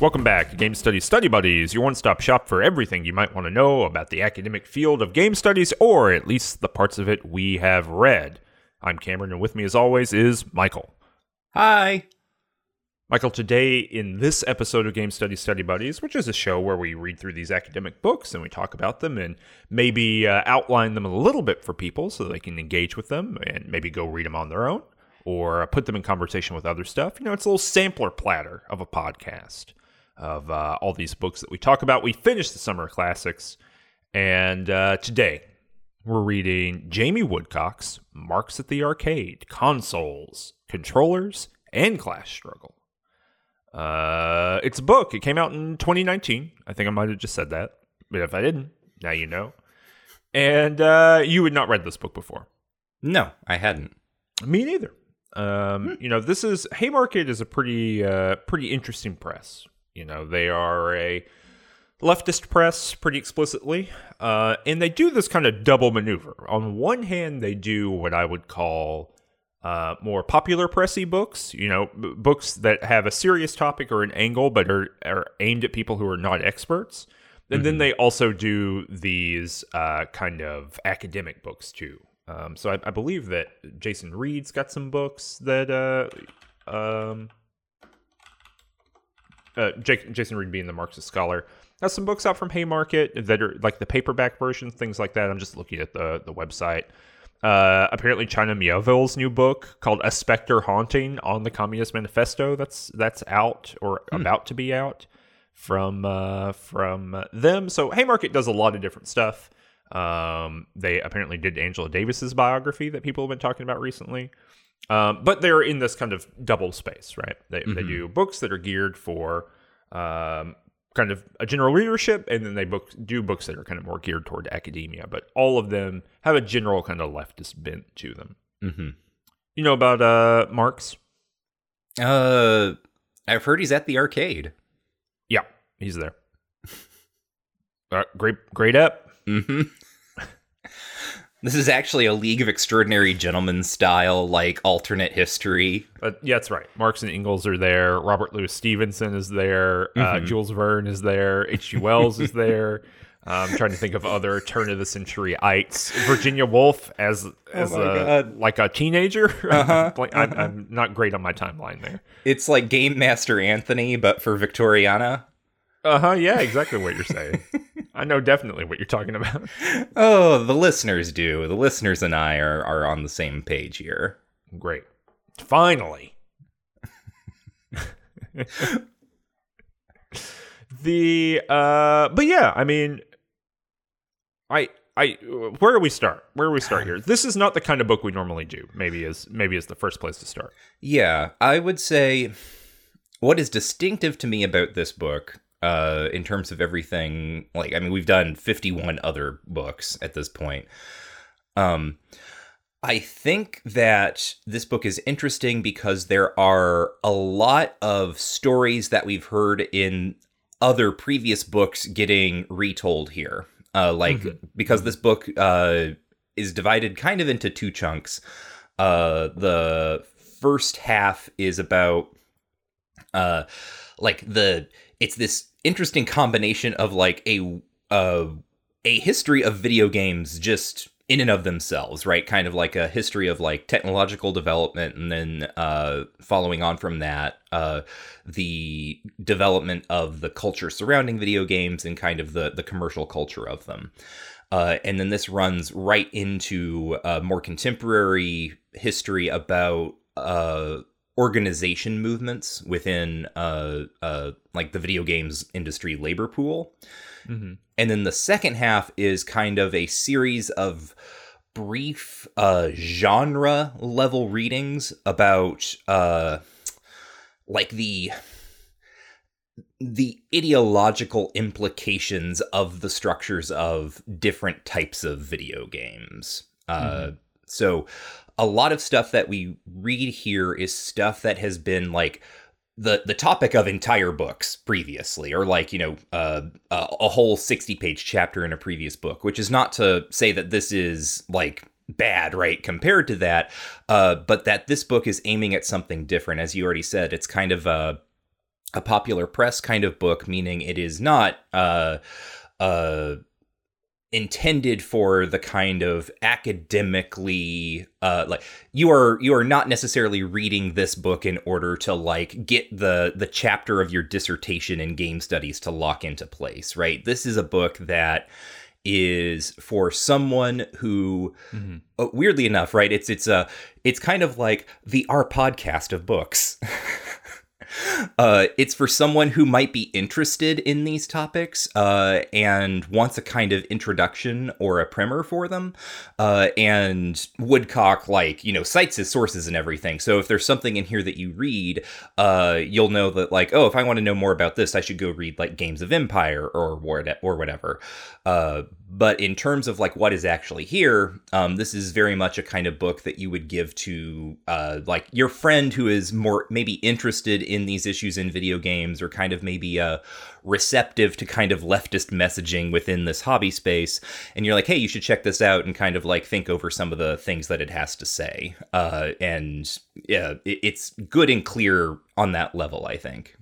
Welcome back to Game Studies Study Buddies, your one stop shop for everything you might want to know about the academic field of game studies, or at least the parts of it we have read. I'm Cameron, and with me, as always, is Michael. Hi. Michael, today in this episode of Game Studies Study Buddies, which is a show where we read through these academic books and we talk about them and maybe uh, outline them a little bit for people so they can engage with them and maybe go read them on their own or put them in conversation with other stuff. You know, it's a little sampler platter of a podcast of uh, all these books that we talk about. We finished the summer classics, and uh, today we're reading Jamie Woodcock's Marx at the Arcade Consoles, Controllers, and Class Struggle. Uh, it's a book. It came out in 2019. I think I might have just said that, but if I didn't, now you know. And uh, you had not read this book before. No, I hadn't. Me neither. Um, you know, this is Haymarket is a pretty uh, pretty interesting press. You know, they are a leftist press pretty explicitly, uh, and they do this kind of double maneuver. On one hand, they do what I would call uh, more popular pressy books, you know, b- books that have a serious topic or an angle, but are, are aimed at people who are not experts. And then they also do these uh, kind of academic books too. Um, so I, I believe that Jason Read's got some books that uh, um, uh, Jake, Jason Read being the Marxist scholar has some books out from Haymarket that are like the paperback version, things like that. I'm just looking at the the website. Uh, apparently, China Miéville's new book called "A Spectre Haunting" on the Communist Manifesto that's that's out or about to be out from uh, from them. So Haymarket does a lot of different stuff. Um, they apparently did Angela Davis's biography that people have been talking about recently. Um, but they're in this kind of double space, right? They, they do books that are geared for um, kind of a general readership, and then they book, do books that are kind of more geared toward academia. But all of them have a general kind of leftist bent to them. Mm-hmm. You know about uh, Marx? Uh, I've heard he's at the arcade. Yeah, he's there. Uh, great, great up. Mm-hmm. this is actually a League of Extraordinary Gentlemen style, like alternate history. Uh, yeah, that's right. Marx and Engels are there. Robert Louis Stevenson is there. Uh, Jules Verne is there. H.G. Wells is there. Uh, I'm trying to think of other turn of the century ites. Virginia Woolf as as my a God. like a teenager. Uh-huh, I'm, I'm not great on my timeline there. It's like Game Master Anthony, but for Victoriana. Uh huh. Yeah, exactly what you're saying. I know definitely what you're talking about. Oh, the listeners do. The listeners and I are, are on the same page here. Great. Finally. the uh but yeah, I mean I I where do we start? Where do we start here? This is not the kind of book we normally do. Maybe is maybe is the first place to start. Yeah, I would say what is distinctive to me about this book, uh, in terms of everything, like I mean, we've done fifty-one other books at this point. Um, I think that this book is interesting because there are a lot of stories that we've heard in other previous books getting retold here. Uh, like because this book uh, is divided kind of into two chunks. Uh, the first half is about uh, like the it's this interesting combination of like a uh, a history of video games just in and of themselves, right? Kind of like a history of like technological development, and then uh, following on from that, uh, the development of the culture surrounding video games and kind of the the commercial culture of them. Uh, and then this runs right into a more contemporary history about uh, organization movements within uh, uh, like the video games industry labor pool. Mhm. And then the second half is kind of a series of brief uh, genre level readings about uh, like the the ideological implications of the structures of different types of video games. Uh, so a lot of stuff that we read here is stuff that has been like the the topic of entire books previously or like you know uh, a, whole 60 page chapter in a previous book which is not to say that this is like bad right compared to that uh, but that this book is aiming at something different. As you already said it's kind of a a popular press kind of book, meaning it is not uh, uh, intended for the kind of academically uh like you are you are not necessarily reading this book in order to like get the the chapter of your dissertation in game studies to lock into place right this is a book that is for someone who mm-hmm. uh, weirdly enough right it's it's a it's kind of like the our podcast of books Uh, it's for someone who might be interested in these topics uh, and wants a kind of introduction or a primer for them. Uh, and Woodcock, like, you know, cites his sources and everything. So if there's something in here that you read, uh, you'll know that, like, oh, if I want to know more about this, I should go read, like, Games of Empire or, or whatever. But in terms of like what is actually here, um, this is very much a kind of book that you would give to uh, like your friend who is more maybe interested in these issues in video games or kind of maybe uh, receptive to kind of leftist messaging within this hobby space. And you're like, hey, you should check this out and kind of like think over some of the things that it has to say. Uh, and yeah, it, it's good and clear on that level, I think.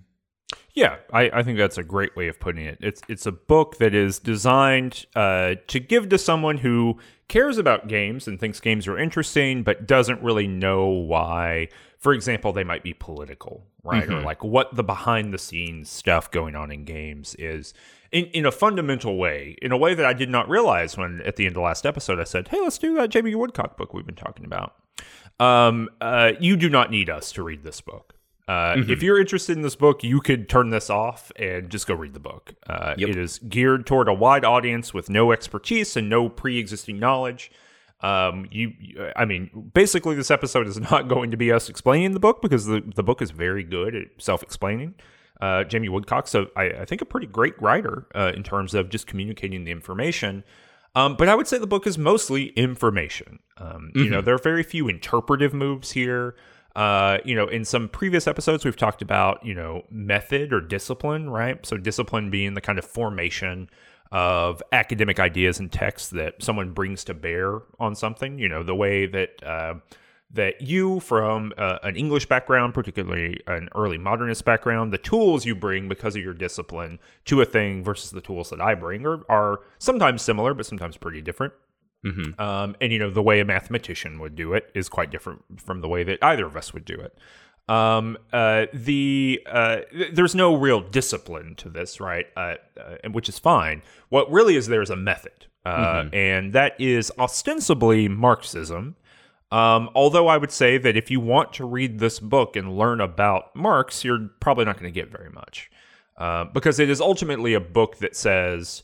Yeah, I, I, think that's a great way of putting it. It's it's a book that is designed uh, to give to someone who cares about games and thinks games are interesting, but doesn't really know why. For example, they might be political, right? Mm-hmm. Or like what the behind the scenes stuff going on in games is in, in a fundamental way, in a way that I did not realize when at the end of the last episode I said, hey, let's do that Jamie Woodcock book we've been talking about. Um, uh, you do not need us to read this book. Uh, mm-hmm. If you're interested in this book, you could turn this off and just go read the book. Uh, yep. It is geared toward a wide audience with no expertise and no pre-existing knowledge. Um, you, I mean, basically, this episode is not going to be us explaining the book because the the book is very good at self-explaining. Uh, Jamie Woodcock, so I, I, think a pretty great writer uh, in terms of just communicating the information. Um, but I would say the book is mostly information. Um, mm-hmm. You know, there are very few interpretive moves here. Uh, you know, in some previous episodes, we've talked about, you know, method or discipline, right? So, discipline being the kind of formation of academic ideas and texts that someone brings to bear on something, you know, the way that. Uh, that you, from uh, an English background, particularly an early modernist background, the tools you bring because of your discipline to a thing versus the tools that I bring are, are sometimes similar, but sometimes pretty different. Mm-hmm. Um, and you know the way a mathematician would do it is quite different from the way that either of us would do it. Um, uh, the uh, there's no real discipline to this, right? Uh, uh which is fine. What really is there is a method, uh, mm-hmm. and that is ostensibly Marxism. Um, although I would say that if you want to read this book and learn about Marx, you're probably not going to get very much, uh, because it is ultimately a book that says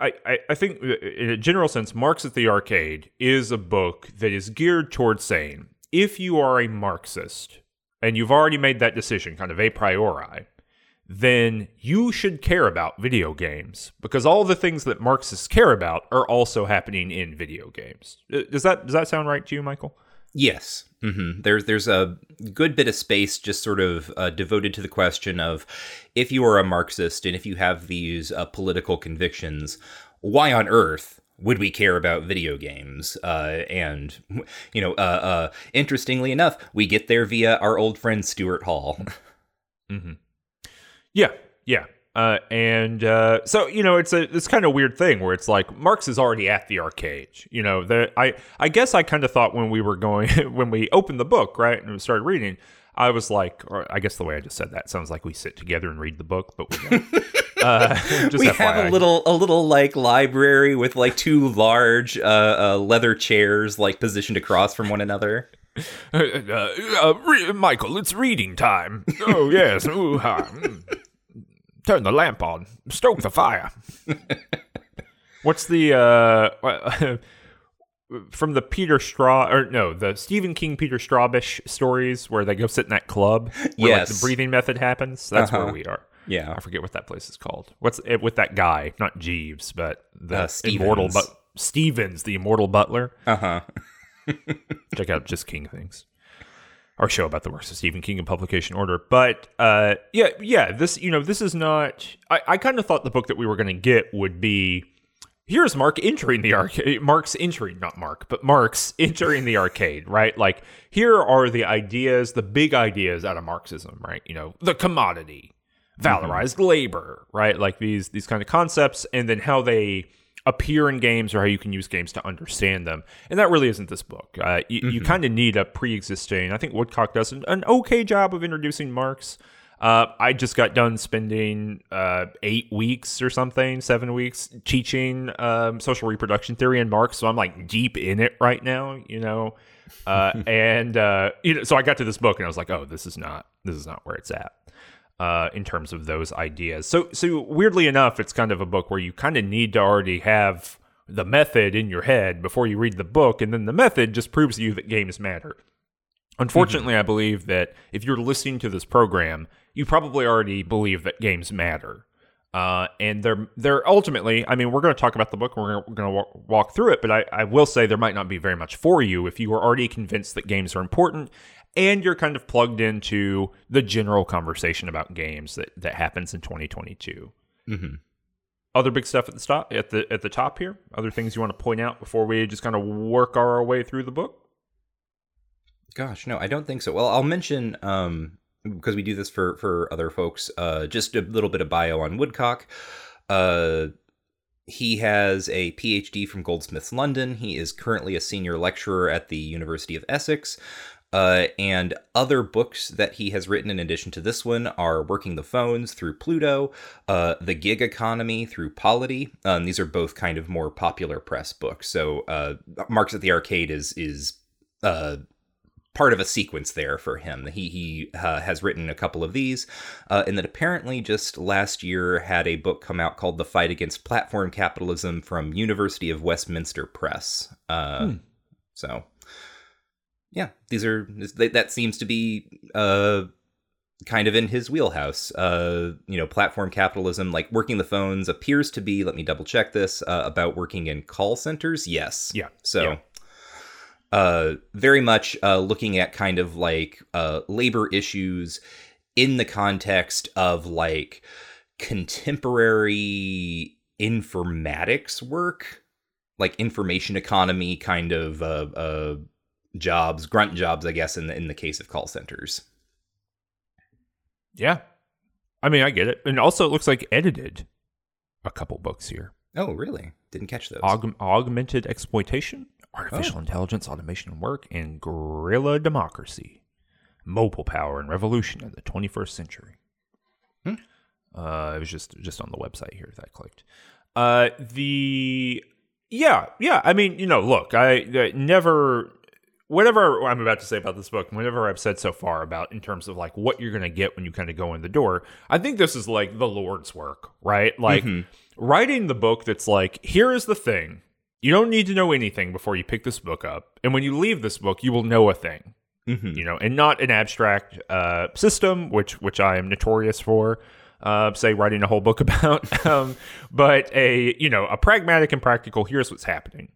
I, I, think in a general sense, Marx at the Arcade is a book that is geared towards saying if you are a Marxist and you've already made that decision kind of a priori, then you should care about video games because all the things that Marxists care about are also happening in video games. Uh, does that does that sound right to you, Michael? Yes. Mm-hmm. There's there's a good bit of space just sort of uh, devoted to the question of if you are a Marxist and if you have these uh, political convictions, why on earth would we care about video games? Uh, and you know, uh, uh, interestingly enough, we get there via our old friend Stuart Hall. mm-hmm. Yeah, yeah. Uh, and uh, so you know, it's a it's kind of weird thing where it's like Marx is already at the arcade. You know, the, I I guess I kind of thought when we were going when we opened the book right and we started reading, I was like, or I guess the way I just said that sounds like we sit together and read the book, but we don't. uh, we FYI. have a little a little like library with like two large uh, uh, leather chairs like positioned across from one another. Uh, uh, re- Michael, it's reading time. Oh yes. Ooh, ha. Mm turn the lamp on, stoke the fire. What's the uh, from the Peter Straub or no, the Stephen King Peter Straubish stories where they go sit in that club where yes. like, the breathing method happens? That's uh-huh. where we are. Yeah, I forget what that place is called. What's it with that guy? Not Jeeves, but the uh, immortal but Stevens, the immortal butler. Uh huh. Check out just King things our show about the works of Stephen King in publication order. But uh, yeah, yeah, this you know this is not. I, I kind of thought the book that we were going to get would be here's Mark entering the arcade. Mark's entering, not Mark, but Mark's entering the arcade, right? Like, here are the ideas, the big ideas out of Marxism, right? You know, the commodity, valorized mm-hmm. labor, right? Like these these kind of concepts, and then how they appear in games or how you can use games to understand them. And that really isn't this book. Uh, you, mm-hmm. you kind of need a pre-existing. I think Woodcock does an, an okay job of introducing Marx. Uh, I just got done spending uh, eight weeks or something, seven weeks teaching um, social reproduction theory and Marx. So I'm like deep in it right now, you know. Uh, and uh, you know, so I got to this book and I was like, oh, this is not this is not where it's at uh, in terms of those ideas. So, so weirdly enough, it's kind of a book where you kind of need to already have the method in your head before you read the book, and then the method just proves to you that games matter. Unfortunately, mm-hmm. I believe that if you're listening to this program, you probably already believe that games matter. Uh, and they're they're ultimately. I mean, we're going to talk about the book. We're going to walk, walk through it, but I, I will say there might not be very much for you if you are already convinced that games are important and you're kind of plugged into the general conversation about games that that happens in 2022. Mm-hmm. Other big stuff at the top at the at the top here. Other things you want to point out before we just kind of work our way through the book. Gosh, no, I don't think so. Well, I'll mention um, because we do this for for other folks. Uh, just a little bit of bio on Woodcock. Uh, he has a PhD from Goldsmiths London. He is currently a senior lecturer at the University of Essex. Uh, and other books that he has written in addition to this one are Working the Phones through Pluto, uh, The Gig Economy through Polity. Um, these are both kind of more popular press books. So uh, Marx at the Arcade is is uh, part of a sequence there for him. He he uh, has written a couple of these, uh, and that apparently just last year had a book come out called "The Fight Against Platform Capitalism" from University of Westminster Press. Uh, hmm. So yeah, these are that seems to be uh, kind of in his wheelhouse. Uh, you know, platform capitalism, like working the phones, appears to be. Let me double check this uh, about working in call centers. Yes. Yeah. So. Yeah. Uh, very much uh, looking at kind of like uh, labor issues in the context of like contemporary informatics work, like information economy kind of uh, uh, jobs, grunt jobs, I guess, in the in the case of call centers. Yeah, I mean, I get it, and also it looks like edited a couple books here. Oh, really? Didn't catch those. Aug- augmented exploitation, artificial oh. intelligence, automation and work, and guerrilla democracy, mobile power and revolution in the 21st century. Hmm. Uh, it was just just on the website here that I clicked. Uh, the yeah, yeah. I mean, you know, look, I uh, never whatever I'm about to say about this book, whatever I've said so far about in terms of like what you're going to get when you kind of go in the door, I think this is like the Lord's work, right? Like mm-hmm. writing the book that's like, here is the thing. You don't need to know anything before you pick this book up. And when you leave this book, you will know a thing. Mm-hmm. You know, and not an abstract uh, system, which which I am notorious for. Uh, say writing a whole book about, um, but a you know a pragmatic and practical. Here's what's happening.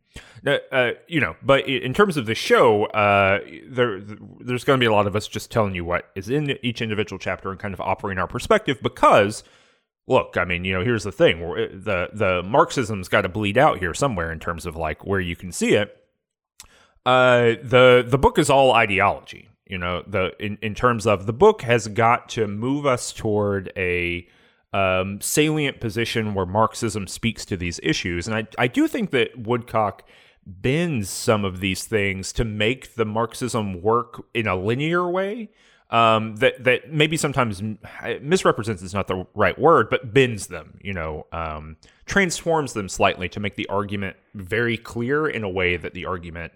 Uh, you know, but in terms of the show, uh, there there's going to be a lot of us just telling you what is in each individual chapter and kind of offering our perspective because. Look, I mean, you know, here's the thing: the the Marxism's got to bleed out here somewhere in terms of like where you can see it. Uh, the the book is all ideology. You know, the in, in terms of the book has got to move us toward a um, salient position where Marxism speaks to these issues. And I, I do think that Woodcock bends some of these things to make the Marxism work in a linear way. Um, that that maybe sometimes misrepresents is not the right word, but bends them, you know, um, transforms them slightly to make the argument very clear in a way that the argument,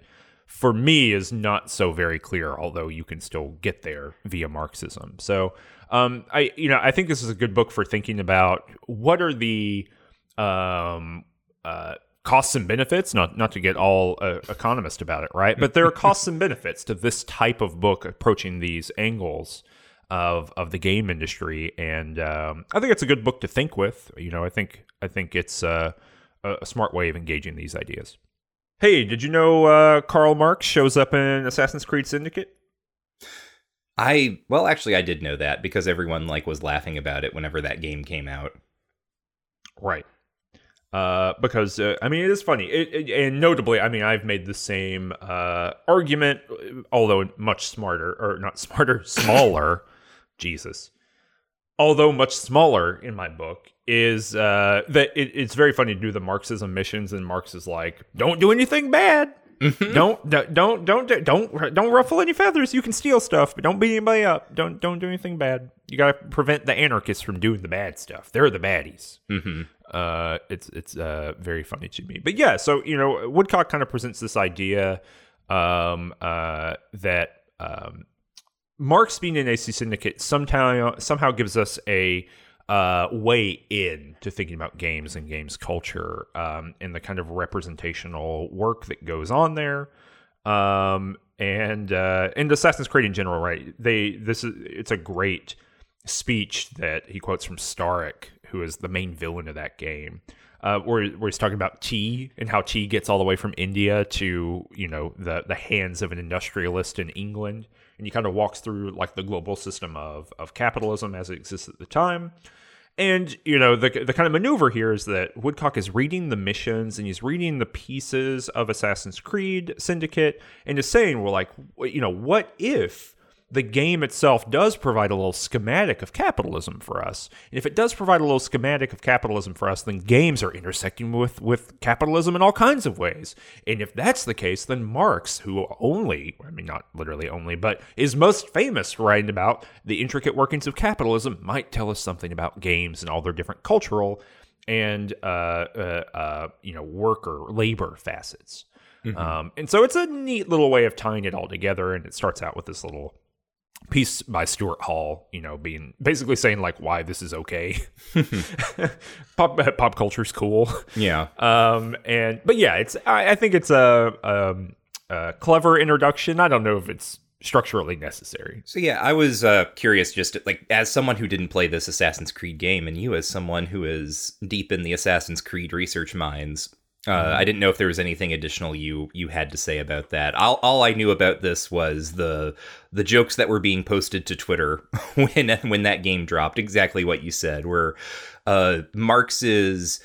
for me, is not so very clear. Although you can still get there via Marxism. So, um, I you know I think this is a good book for thinking about what are the um, uh, costs and benefits not not to get all uh, economist about it right but there are costs and benefits to this type of book approaching these angles of of the game industry and um, i think it's a good book to think with you know i think i think it's uh, a smart way of engaging these ideas hey did you know uh, karl marx shows up in assassin's creed syndicate? I well actually i did know that because everyone like was laughing about it whenever that game came out. Right. Uh, because uh, I mean, it is funny, it, it- and notably, I mean, I've made the same uh, argument, although much smarter, or not smarter, smaller. Jesus, although much smaller in my book, is uh, that it, it's very funny to do the Marxism missions, and Marx is like, "Don't do anything bad." don't don't don't don't don't don't ruffle any feathers. You can steal stuff, but don't beat anybody up. Don't don't do anything bad. You gotta prevent the anarchists from doing the bad stuff. They're the baddies. Mm-hmm. Uh, it's it's uh very funny to me. But yeah, so you know, Woodcock kind of presents this idea um uh that um Marx being an AC syndicate somehow somehow gives us a uh, way in to thinking about games and games culture um, and the kind of representational work that goes on there. Um, and uh, and Assassin's Creed in general, right? They this is it's a great speech that he quotes from Starrick, who is the main villain of that game. Uh, where, where he's talking about tea and how tea gets all the way from India to you know the the hands of an industrialist in England, and he kind of walks through like the global system of of capitalism as it exists at the time. And you know the the kind of maneuver here is that Woodcock is reading the missions and he's reading the pieces of Assassin's Creed Syndicate and is saying, "Well, like, you know, what if the game itself does provide a little schematic of capitalism for us. And if it does provide a little schematic of capitalism for us, then games are intersecting with, with capitalism in all kinds of ways. And if that's the case, then Marx, who only, I mean, not literally only, but is most famous for writing about the intricate workings of capitalism, might tell us something about games and all their different cultural and, uh, uh, uh, you know, worker labor facets. Um, and so it's a neat little way of tying it all together. And it starts out with this little piece by Stuart Hall, you know, being basically saying like why this is okay. pop pop culture's cool. Yeah. Um and but yeah, it's I, I think it's a, um, a clever introduction. I don't know if it's structurally necessary. So yeah, I was uh, curious, just like as someone who didn't play this Assassin's Creed game, and you as someone who is deep in the Assassin's Creed research mines. Uh, I didn't know if there was anything additional you you had to say about that. All, all I knew about this was the the jokes that were being posted to Twitter when when that game dropped. Exactly what you said, where uh, Marx is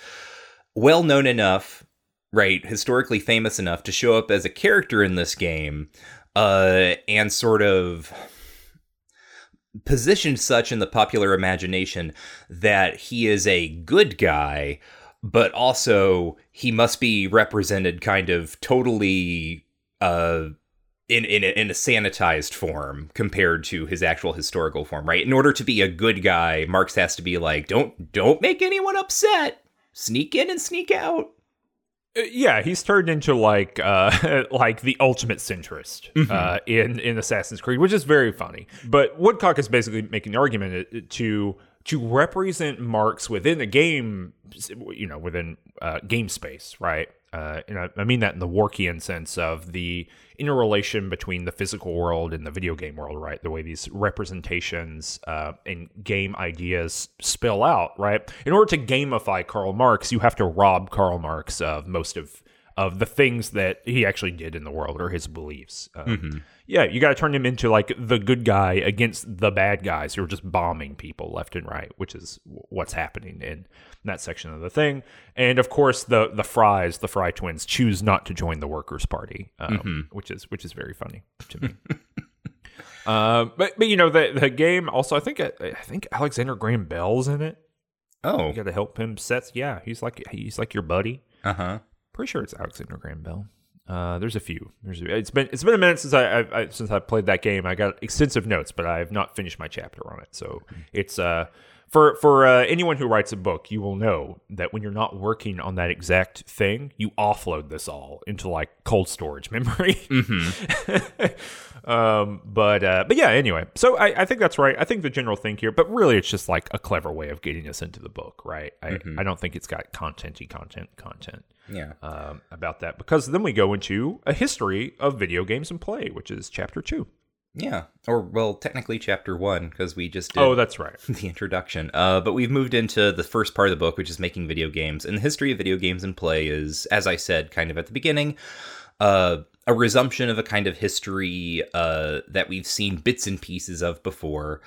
well known enough, right, historically famous enough to show up as a character in this game, uh, and sort of positioned such in the popular imagination that he is a good guy, but also he must be represented kind of totally uh in in a, in a sanitized form compared to his actual historical form, right? In order to be a good guy, Marx has to be like, don't don't make anyone upset. Sneak in and sneak out. Uh, Yeah, he's turned into like uh like the ultimate centrist uh in in Assassin's Creed, which is very funny. But Woodcock is basically making the argument uh, to to represent Marx within a game, you know, within uh, game space, right? Uh, and I, I mean that in the Warkian sense of the interrelation between the physical world and the video game world, right? The way these representations uh, and game ideas spill out, right? In order to gamify Karl Marx, you have to rob Karl Marx of most of of the things that he actually did in the world or his beliefs. Um, Yeah, you got to turn him into like the good guy against the bad guys who are just bombing people left and right, which is w- what's happening in that section of the thing. And of course, the the Fryes, the Frye twins, choose not to join the Workers' Party, um, which is which is very funny to me. uh, but but you know the the game also I think I think Alexander Graham Bell's in it. Oh, You got to help him set. Yeah, he's like he's like your buddy. uh huh. Pretty sure it's Alexander Graham Bell. Uh, there's a few. There's it's been it's been a minute since I, I, I since I played that game. I got extensive notes, but I have not finished my chapter on it. So it's uh for for uh, anyone who writes a book, you will know that when you're not working on that exact thing, you offload this all into like cold storage memory. um, but uh, but yeah. Anyway, so I, I think that's right. I think the general thing here, but really, it's just like a clever way of getting us into the book, right? I, I don't think it's got contenty content content Yeah. um, about that because then we go into a history of video games and play, which is chapter two. Yeah. Or well, technically chapter one because we just did Oh, that's right. the introduction. Uh, but we've moved into the first part of the book, which is making video games. And the history of video games and play is, as I said, kind of at the beginning, uh, a resumption of a kind of history uh, that we've seen bits and pieces of before.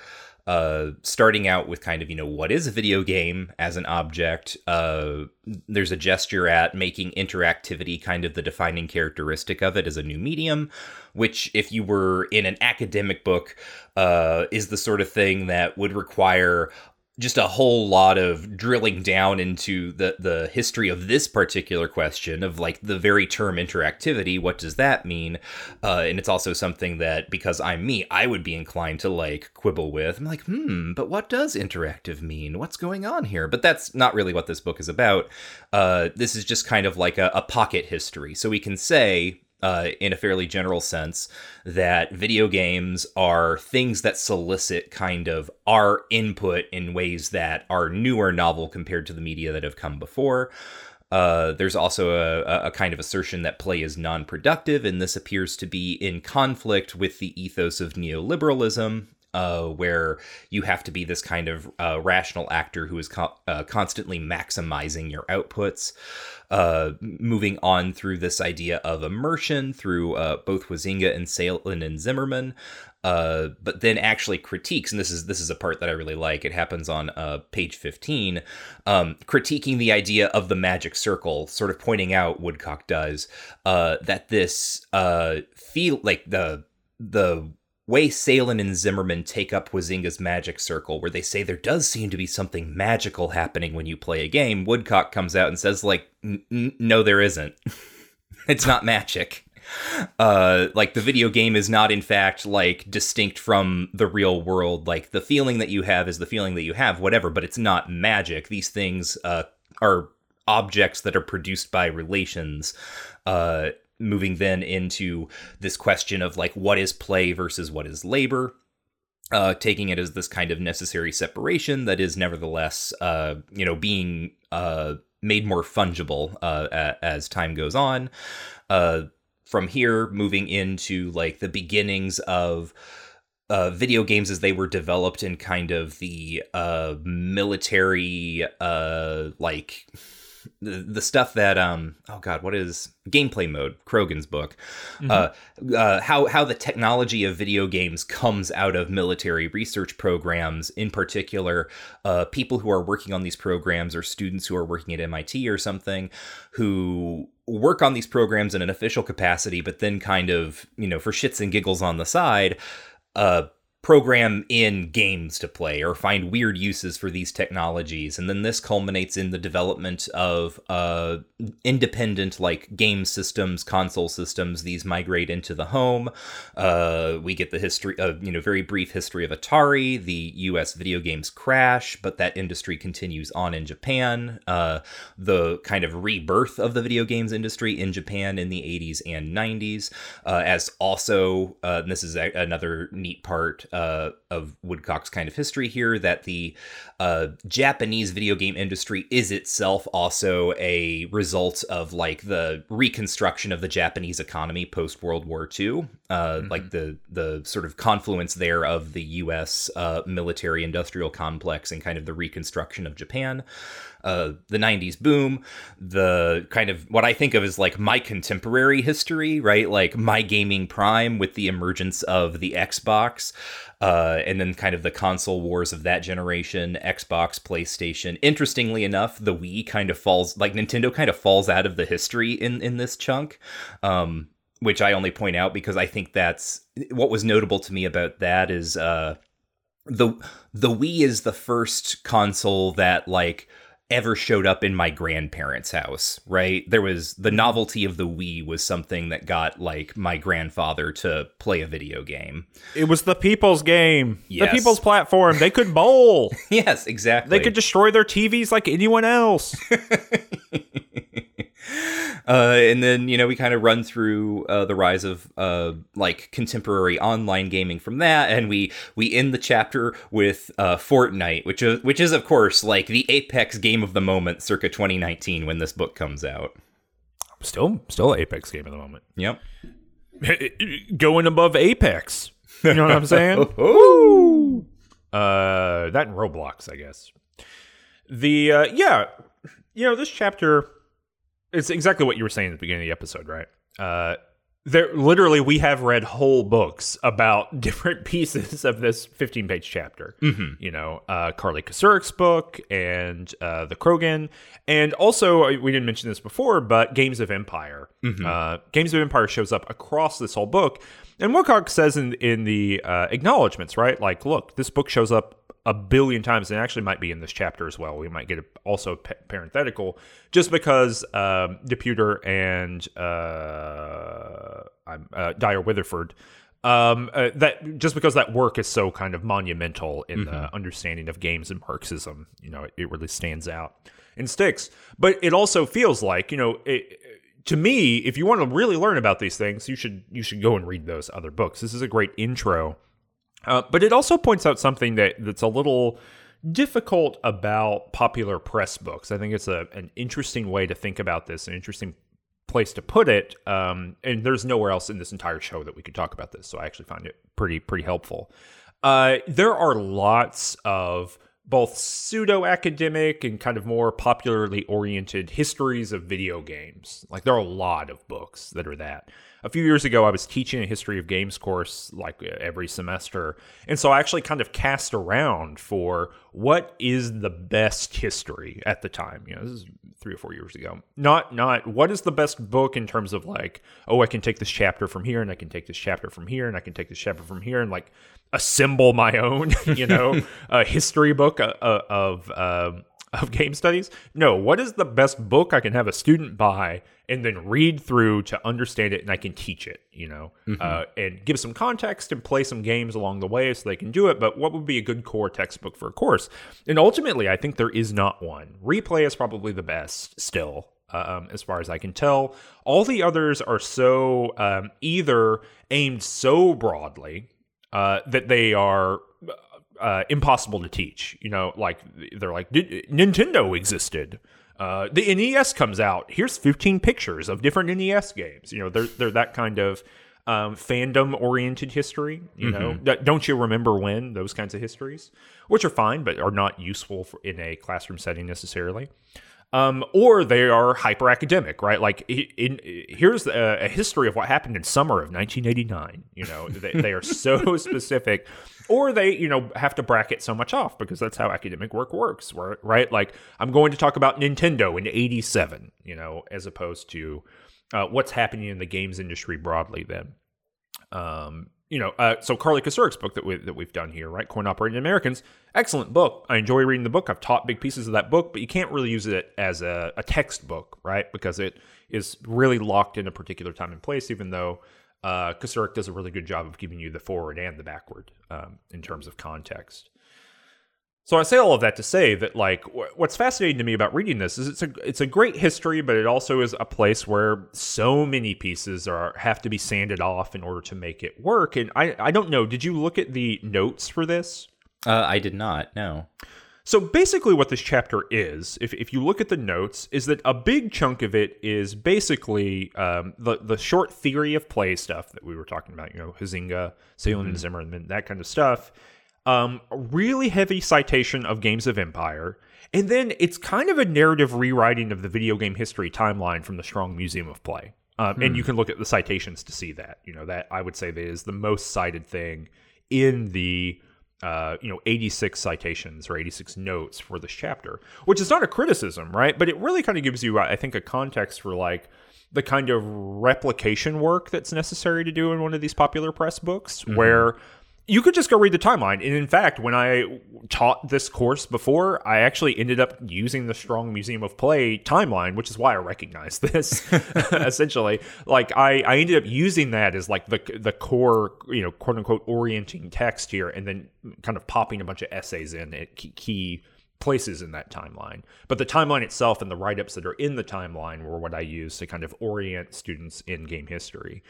uh, starting out with kind of you know what is a video game as an object. Uh, there's a gesture at making interactivity kind of the defining characteristic of it as a new medium, which if you were in an academic book, uh, is the sort of thing that would require just a whole lot of drilling down into the the history of this particular question of like the very term interactivity what does that mean? Uh, and it's also something that because i'm me i would be inclined to like quibble with. I'm like hmm but what does interactive mean? What's going on here? But that's not really what this book is about. Uh, this is just kind of like a, a pocket history. So we can say uh, in a fairly general sense that video games are things that solicit kind of our input in ways that are new or novel compared to the media that have come before. Uh, there's also a, a, kind of assertion that play is non productive, and this appears to be in conflict with the ethos of neoliberalism, uh, where you have to be this kind of uh, rational actor who is co- uh, constantly maximizing your outputs uh, moving on through this idea of immersion through uh, both Huizinga and Salen and Zimmerman, uh, but then actually critiques, and this is this is a part that I really like. It happens on uh, page fifteen, um, critiquing the idea of the magic circle, sort of pointing out Woodcock does uh, that this uh, feel like the the way Salen and Zimmerman take up Huizinga's magic circle, where they say there does seem to be something magical happening when you play a game, Woodcock comes out and says, like, no, there isn't. it's not magic. Uh, like the video game is not in fact like distinct from the real world. Like the feeling that you have is the feeling that you have, whatever. But it's not magic. These things uh, are objects that are produced by relations. Uh, moving then into this question of like what is play versus what is labor uh, taking it as this kind of necessary separation that is nevertheless uh, you know being uh, made more fungible uh, as time goes on. Uh, from here moving into like the beginnings of uh, video games as they were developed in kind of the military like the, the stuff that um oh god what is gameplay mode Crogan's book mm-hmm. uh, uh, how how the technology of video games comes out of military research programs in particular uh, people who are working on these programs or students who are working at MIT or something who work on these programs in an official capacity but then kind of you know for shits and giggles on the side uh program in games to play or find weird uses for these technologies. And then this culminates in the development of uh, independent like game systems console systems. These migrate into the home. Uh, we get the history of you know very brief history of atari. The us video games crash but that industry continues on in japan. Uh, the kind of rebirth of the video games industry in japan in the 80s and 90s uh, as also uh, this is a- another neat part uh, of Woodcock's kind of history here that the uh, Japanese video game industry is itself also a result of like the reconstruction of the Japanese economy post World War II, uh, mm-hmm. like the the sort of confluence there of the U.S. Uh, military industrial complex and kind of the reconstruction of Japan uh, the 90s boom, the kind of what I think of as like my contemporary history, right? Like my gaming prime with the emergence of the Xbox, uh, and then kind of the console wars of that generation Xbox, PlayStation. Interestingly enough, the Wii kind of falls, like Nintendo kind of falls out of the history in, in this chunk. Um, which I only point out because I think that's what was notable to me about that is uh, the the Wii is the first console that like ever showed up in my grandparents' house, right? There was the mm-hmm. novelty of the Wii was something that got like my grandfather to play a video game. It was the people's game, yes. the people's platform. They could bowl. yes, exactly. They could destroy their TVs like anyone else. Uh, and then you know we kind of run through uh, the rise of uh, like contemporary online gaming from that, and we we end the chapter with uh, Fortnite, which is which is of course like the apex game of the moment, circa 2019 when this book comes out. Still, still apex game of the moment. Yep, going above apex. You know what I'm saying? Woo! Uh, that and Roblox, I guess. The uh, yeah, you know this chapter it's exactly what you were saying at the beginning of the episode, right? Uh, there literally we have read whole books about different pieces of this 15 page chapter Mm-hmm. you know uh, carly Kocurek's book and uh, the Crogan and also uh, we didn't mention this before but games of empire Mm-hmm. uh, games of empire shows up across this whole book and woodcock says in, in the uh, acknowledgments right like look this book shows up a billion times and actually might be in this chapter as well. We might get a, also pa- parenthetical just because um, de Peuter and uh, I'm, uh, Dyer Witheford. Um, uh, that just because that work is so kind of monumental in the understanding of games and Marxism, you know, it, it really stands out and sticks. But it also feels like, you know, it, to me, if you want to really learn about these things, you should you should go and read those other books. This is a great intro uh, but it also points out something that that's a little difficult about popular press books. I think it's a an interesting way to think about this, an interesting place to put it. Um, and there's nowhere else in this entire show that we could talk about this, so I actually find it pretty pretty helpful. Uh, there are lots of both pseudo academic and kind of more popularly oriented histories of video games. Like there are a lot of books that are that. A few years ago, I was teaching a history of games course like uh, every semester. And so I actually kind of cast around for what is the best history at the time. You know, this is three or four years ago. Not not what is the best book in terms of like, oh, I can take this chapter from here and I can take this chapter from here and I can take this chapter from here and like assemble my own, you know, a history book uh, uh, of uh, of game studies. No, what is the best book I can have a student buy and then read through to understand it and I can teach it, you know, uh, and give some context and play some games along the way so they can do it. But what would be a good core textbook for a course? And ultimately, I think there is not one. Replay is probably the best still. Um, as far as I can tell, all the others are so um, either aimed so broadly uh, that they are uh, impossible to teach. You know, like they're like "Did- Nintendo existed. Uh, the NES comes out. Here's 15 pictures of different NES games. You know, they're they're that kind of um, fandom oriented history. You know, That- don't you remember when those kinds of histories, which are fine but are not useful for, in a classroom setting necessarily um, or they are hyper academic, right? Like, in, in- here's a, a history of what happened in summer of 1989. You know, they, they are so specific, or they, you know, have to bracket so much off because that's how academic work works, right? Like, I'm going to talk about Nintendo in '87, you know, as opposed to uh, what's happening in the games industry broadly. Then, um, you know, uh, so Carly Kocurek's book that we that we've done here, right? Coin Operated Americans, excellent book. I enjoy reading the book. I've taught big pieces of that book, but you can't really use it as a, a textbook, right? Because it is really locked in a particular time and place. Even though uh, Kasurik does a really good job of giving you the forward and the backward um, in terms of context. So I say all of that to say that like what's fascinating to me about reading this is it's a it's a great history, but it also is a place where so many pieces are have to be sanded off in order to make it work. And I I don't know. Did you look at the notes for this? Uh, I did not. No. So basically, what this chapter is, if, if you look at the notes, is that a big chunk of it is basically um, the the short theory of play stuff that we were talking about. You know, Huizinga, Salen and Zimmerman, that kind of stuff. Um, a really heavy citation of Games of Empire, and then it's kind of a narrative rewriting of the video game history timeline from the Strong Museum of Play. Um, And you can look at the citations to see that. You know, that I would say that is the most cited thing in the uh, you know 86 citations or 86 notes for this chapter which is not a criticism right but it really kind of gives you i think a context for like the kind of replication work that's necessary to do in one of these popular press books where you could just go read the timeline. And in fact when i taught this course before i actually ended up using the strong museum of play timeline which is why i recognize this essentially. Like i i ended up using that as like the the core you know quote unquote orienting text here and then kind of popping a bunch of essays in at key, places in that timeline. But the timeline itself and the write-ups that are in the timeline were what i used to kind of orient students in game history.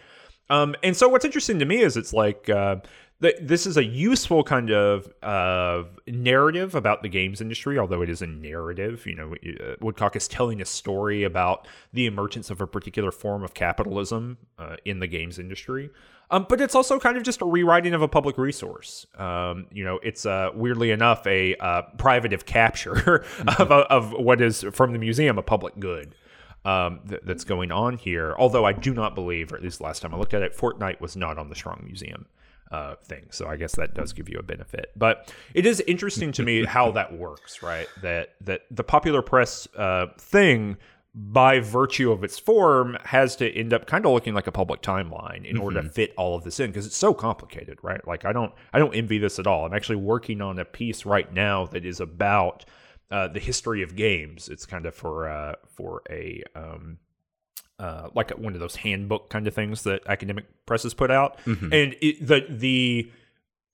Um, and so what's interesting to me is it's like uh, this is a useful kind of uh, narrative about the games industry, although it is a narrative. You know, uh, Woodcock is telling a story about the emergence of a particular form of capitalism uh, in the games industry. Um, but it's also kind of just a rewriting of a public resource. Um, you know, it's uh, weirdly enough a uh, privative capture of, of what is from the museum a public good. um, th- that's going on here. Although I do not believe, or at least last time I looked at it, Fortnite was not on the Strong Museum uh, thing. So I guess that does give you a benefit. But it is interesting to me how that works, right? That that the popular press uh, thing by virtue of its form has to end up kind of looking like a public timeline in order to fit all of this in because it's so complicated right like i don't i don't envy this at all i'm actually working on a piece right now that is about uh, the history of games it's kind of for uh, for a um, uh, like one of those handbook kind of things that academic presses put out and it, the the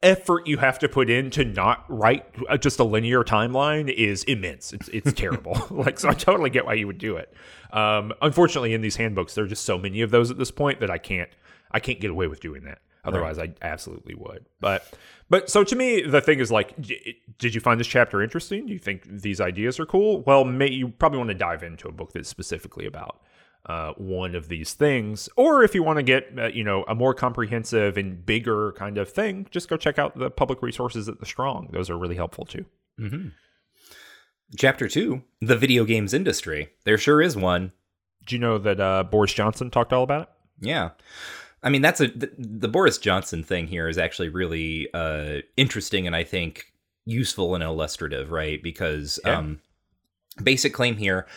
effort you have to put in to not write uh, just a linear timeline is immense. It's it's terrible. like so, I totally get why you would do it. Um, unfortunately, in these handbooks, there are just so many of those at this point that I can't I can't get away with doing that. Otherwise, I absolutely would. But but so to me, the thing is like, did you find this chapter interesting? Do you think these ideas are cool? Well, may, you probably want to dive into a book that's specifically about uh, one of these things. Or if you want to get, uh, you know, a more comprehensive and bigger kind of thing, just go check out the public resources at the Strong. Those are really helpful too. Chapter two: the video games industry. There sure is one. Do you know that uh, Boris Johnson talked all about it? Yeah. I mean, that's a the, the Boris Johnson thing here is actually really uh, interesting and I think useful and illustrative, right? Because Yeah. um, basic claim here.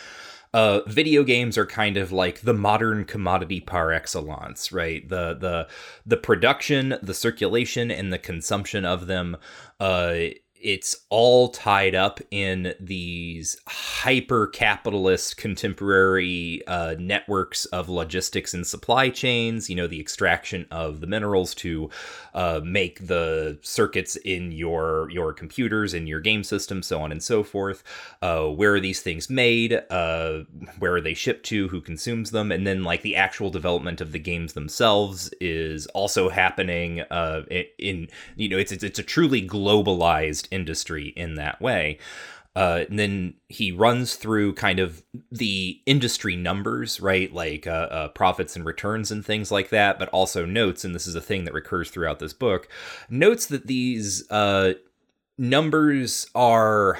Uh, video games are kind of like the modern commodity par excellence, right? The the the production, the circulation, and the consumption of them. Uh, it's all tied up in these hyper capitalist contemporary uh, networks of logistics and supply chains. You know, the extraction of the minerals to uh, make the circuits in your your computers and your game system, so on and so forth. Uh, where are these things made? Uh, where are they shipped to? Who consumes them? And then, like the actual development of the games themselves is also happening. Uh, in, in you know, it's, it's it's a truly globalized industry in that way. Uh, and then he runs through kind of the industry numbers, right? Like uh, uh, profits and returns and things like that, but also notes, and this is a thing that recurs throughout this book, notes that these uh, numbers are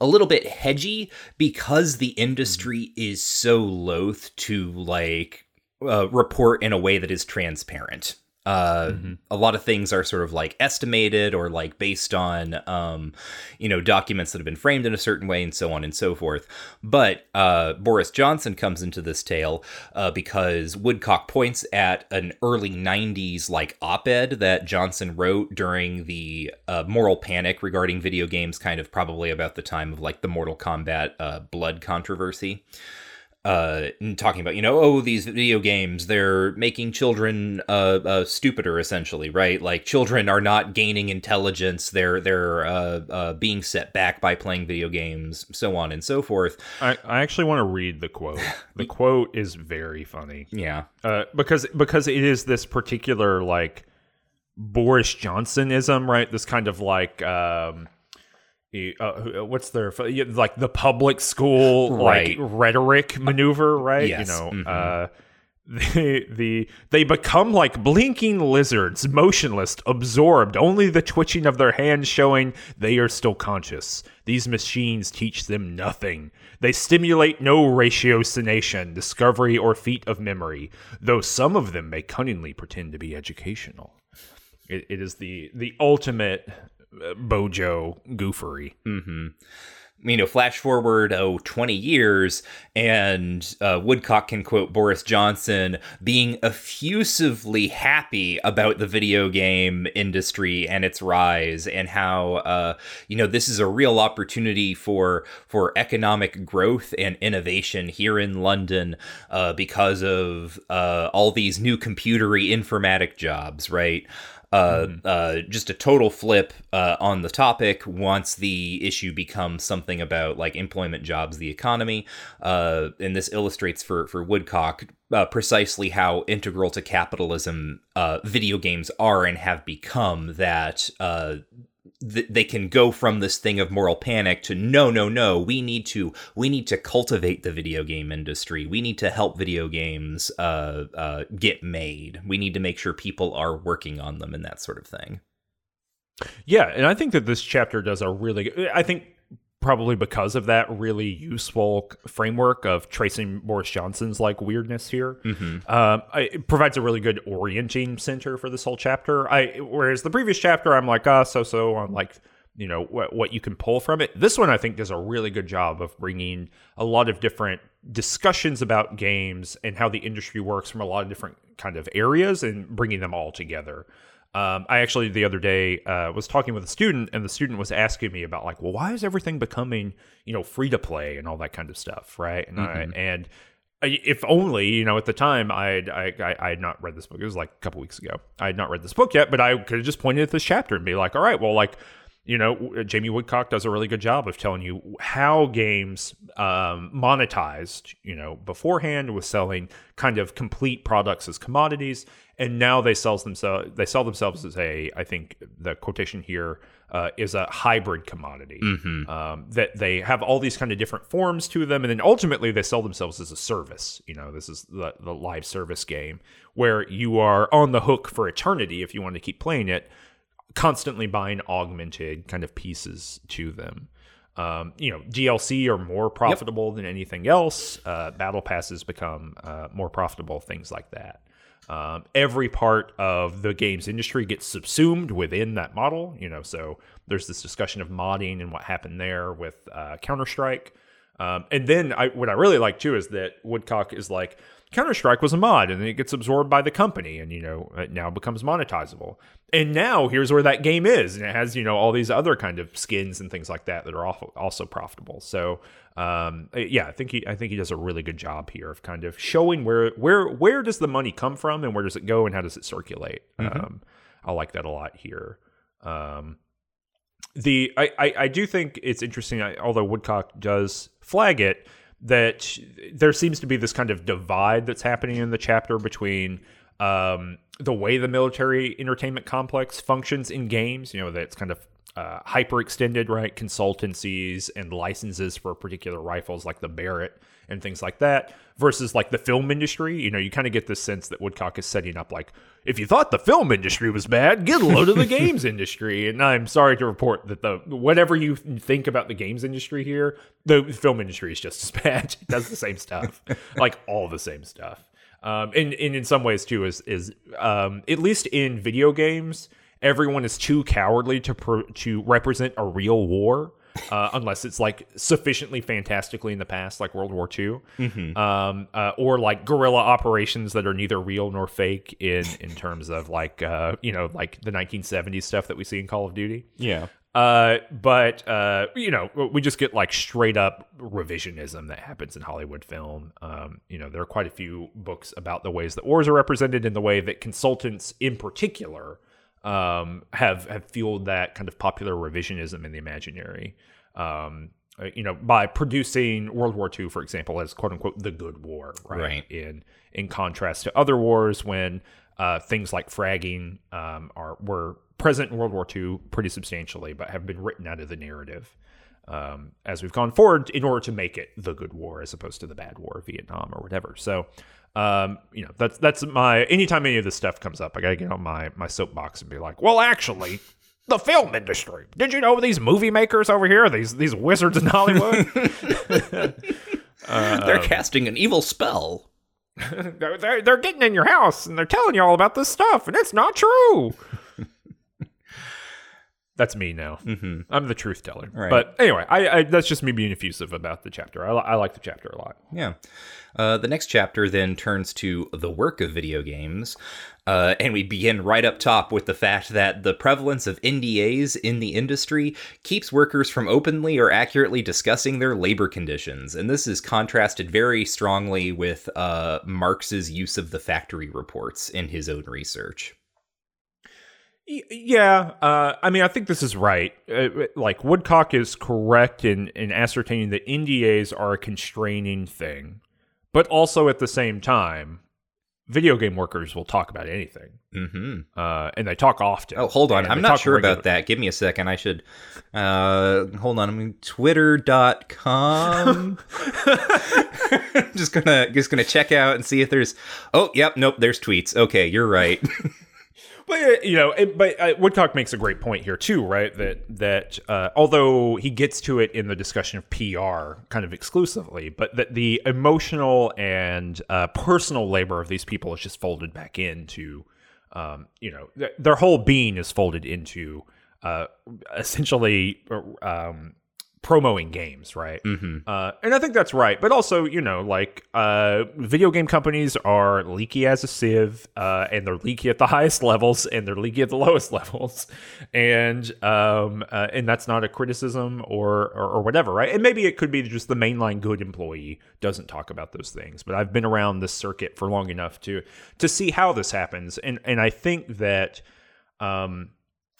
a little bit hedgy because the industry is so loath to like uh, report in a way that is transparent. Uh, A lot of things are sort of like estimated or like based on, um, you know, documents that have been framed in a certain way and so on and so forth. But uh, Boris Johnson comes into this tale uh, because Woodcock points at an early 90s like op ed that Johnson wrote during the uh, moral panic regarding video games, kind of probably about the time of like the Mortal Kombat uh, blood controversy uh, talking about you know oh these video games they're making children uh, uh stupider essentially right like children are not gaining intelligence they're they're uh, uh being set back by playing video games so on and so forth I, I actually want to read the quote. The quote is very funny. yeah uh, because because it is this particular like Boris Johnsonism, right? This kind of like um, uh, what's their like the public school Right. like rhetoric maneuver, right? Yes, You know, mhm. uh, the the they become like blinking lizards, motionless, absorbed. Only the twitching of their hands showing they are still conscious. These machines teach them nothing. They stimulate no ratiocination, discovery, or feat of memory, though some of them may cunningly pretend to be educational. It, it is the the ultimate uh, bojo goofery. you know, flash forward, oh, 20 years, and uh, Woodcock can quote Boris Johnson being effusively happy about the video game industry and its rise, and how, uh, you know, this is a real opportunity for for economic growth and innovation here in London uh, because of uh, all these new computery informatic jobs, right? Uh, uh, just a total flip uh, on the topic once the issue becomes something about like employment jobs the economy uh, and this illustrates for for woodcock uh, precisely how integral to capitalism uh, video games are and have become that uh, th- they can go from this thing of moral panic to no no no we need to we need to cultivate the video game industry we need to help video games uh, uh, get made we need to make sure people are working on them and that sort of thing Yeah, and I think that this chapter does a really. I think probably because of that really useful framework of tracing Boris Johnson's like weirdness here. Mm-hmm. Um, it provides a really good orienting center for this whole chapter. I whereas the previous chapter, I'm like, ah, so so on like you know what, what you can pull from it this one i think does a really good job of bringing a lot of different discussions about games and how the industry works from a lot of different kind of areas and bringing them all together um, I actually the other day uh, was talking with a student, and the student was asking me about like, well, why is everything becoming you know free to play and all that kind of stuff, right? And mm-hmm. I, and if only you know at the time I'd, I I had not read this book. It was like a couple weeks ago. I had not read this book yet, but I could have just pointed at this chapter and be like, all right, well, like you know, Jamie Woodcock does a really good job of telling you how games um, monetized, you know, beforehand was selling kind of complete products as commodities, and now they sell themselves they sell themselves as a I think the quotation here uh, is a hybrid commodity mm-hmm. um, that they have all these kind of different forms to them, and then ultimately they sell themselves as a service. You know, this is the the live service game where you are on the hook for eternity if you want to keep playing it constantly buying augmented kind of pieces to them. Um, you know, DLC are more profitable yep. than anything else. Uh, battle passes become uh, more profitable, things like that. Um, every part of the games industry gets subsumed within that model. You know, so there's this discussion of modding and what happened there with uh, Counter Strike. Um, and then I, what I really like too is that Woodcock is like, Counter Strike was a mod, and then it gets absorbed by the company, and you know it now becomes monetizable. And now here's where that game is, and it has you know all these other kind of skins and things like that that are also profitable. So um, yeah, I think he I think he does a really good job here of kind of showing where where where does the money come from, and where does it go, and how does it circulate. Mm-hmm. Um, I like that a lot here. Um, the I, I, I do think it's interesting, although Woodcock does flag it that there seems to be this kind of divide that's happening in the chapter between um, the way the military entertainment complex functions in games. You know, that's kind of uh, hyper extended, right? Consultancies and licenses for particular rifles like the Barrett and things like that versus like the film industry. You know, you kind of get this sense that Woodcock is setting up like, if you thought the film industry was bad, get a load of the games industry. And I'm sorry to report that the whatever you think about the games industry here, the film industry is just as bad. It does the same stuff, like all the same stuff. Um, and, and in some ways too is is um, at least in video games everyone is too cowardly to to represent a real war. Uh, unless it's like sufficiently fantastically in the past, like World War II, mm-hmm. um, uh, or like guerrilla operations that are neither real nor fake in in terms of like uh, you know like the 1970s stuff that we see in Call of Duty. Yeah. Uh, but uh, you know, we just get like straight up revisionism that happens in Hollywood film. Um, you know, there are quite a few books about the ways that wars are represented in the way that consultants, in particular, um, have have fueled that kind of popular revisionism in the imaginary. Um, uh, you know, by producing World War II, for example, as quote unquote the good war, right? right. In in contrast to other wars, when uh, things like fragging um, are were present in World War II pretty substantially, but have been written out of the narrative um, as we've gone forward in order to make it the good war as opposed to the bad war of Vietnam or whatever. So um, you know, that's that's my anytime any of this stuff comes up, I gotta get on my my soapbox and be like, well, actually, the film industry. Did you know these movie makers over here, these these wizards in Hollywood? uh, they're casting an evil spell. they're, they're, they're getting in your house and they're telling you all about this stuff, and it's not true. That's me now. Mm-hmm. I'm the truth teller. Right. But anyway, I, I, that's just me being effusive about the chapter. I, I like the chapter a lot. Yeah. Uh, the next chapter then turns to the work of video games. Uh, and we begin right up top with the fact that the prevalence of NDAs in the industry keeps workers from openly or accurately discussing their labor conditions. And this is contrasted very strongly with uh, Marx's use of the factory reports in his own research. Yeah, uh, I mean, I think this is right. Uh, like Woodcock is correct in in ascertaining that NDAs are a constraining thing, but also at the same time, video game workers will talk about anything, mm-hmm. uh, and they talk often. Oh, hold on, I'm not sure regularly. about that. Give me a second. I should uh, hold on. I mean, Twitter.com. I'm just gonna just gonna check out and see if there's. Oh, yep, nope. There's tweets. Okay, you're right. But uh, you know, it, but uh, Woodcock makes a great point here too, right? That that uh, although he gets to it in the discussion of PR kind of exclusively, but that the emotional and uh, personal labor of these people is just folded back into, um, you know, th- their whole being is folded into uh, essentially um, promoing games, right? Mm-hmm. Uh, and I think that's right. But also, you know, like uh, video game companies are leaky as a sieve, uh, and they're leaky at the highest levels, and they're leaky at the lowest levels, and um, uh, and that's not a criticism or, or or whatever, right? And maybe it could be just the mainline good employee doesn't talk about those things. But I've been around this circuit for long enough to to see how this happens, and and I think that. Um,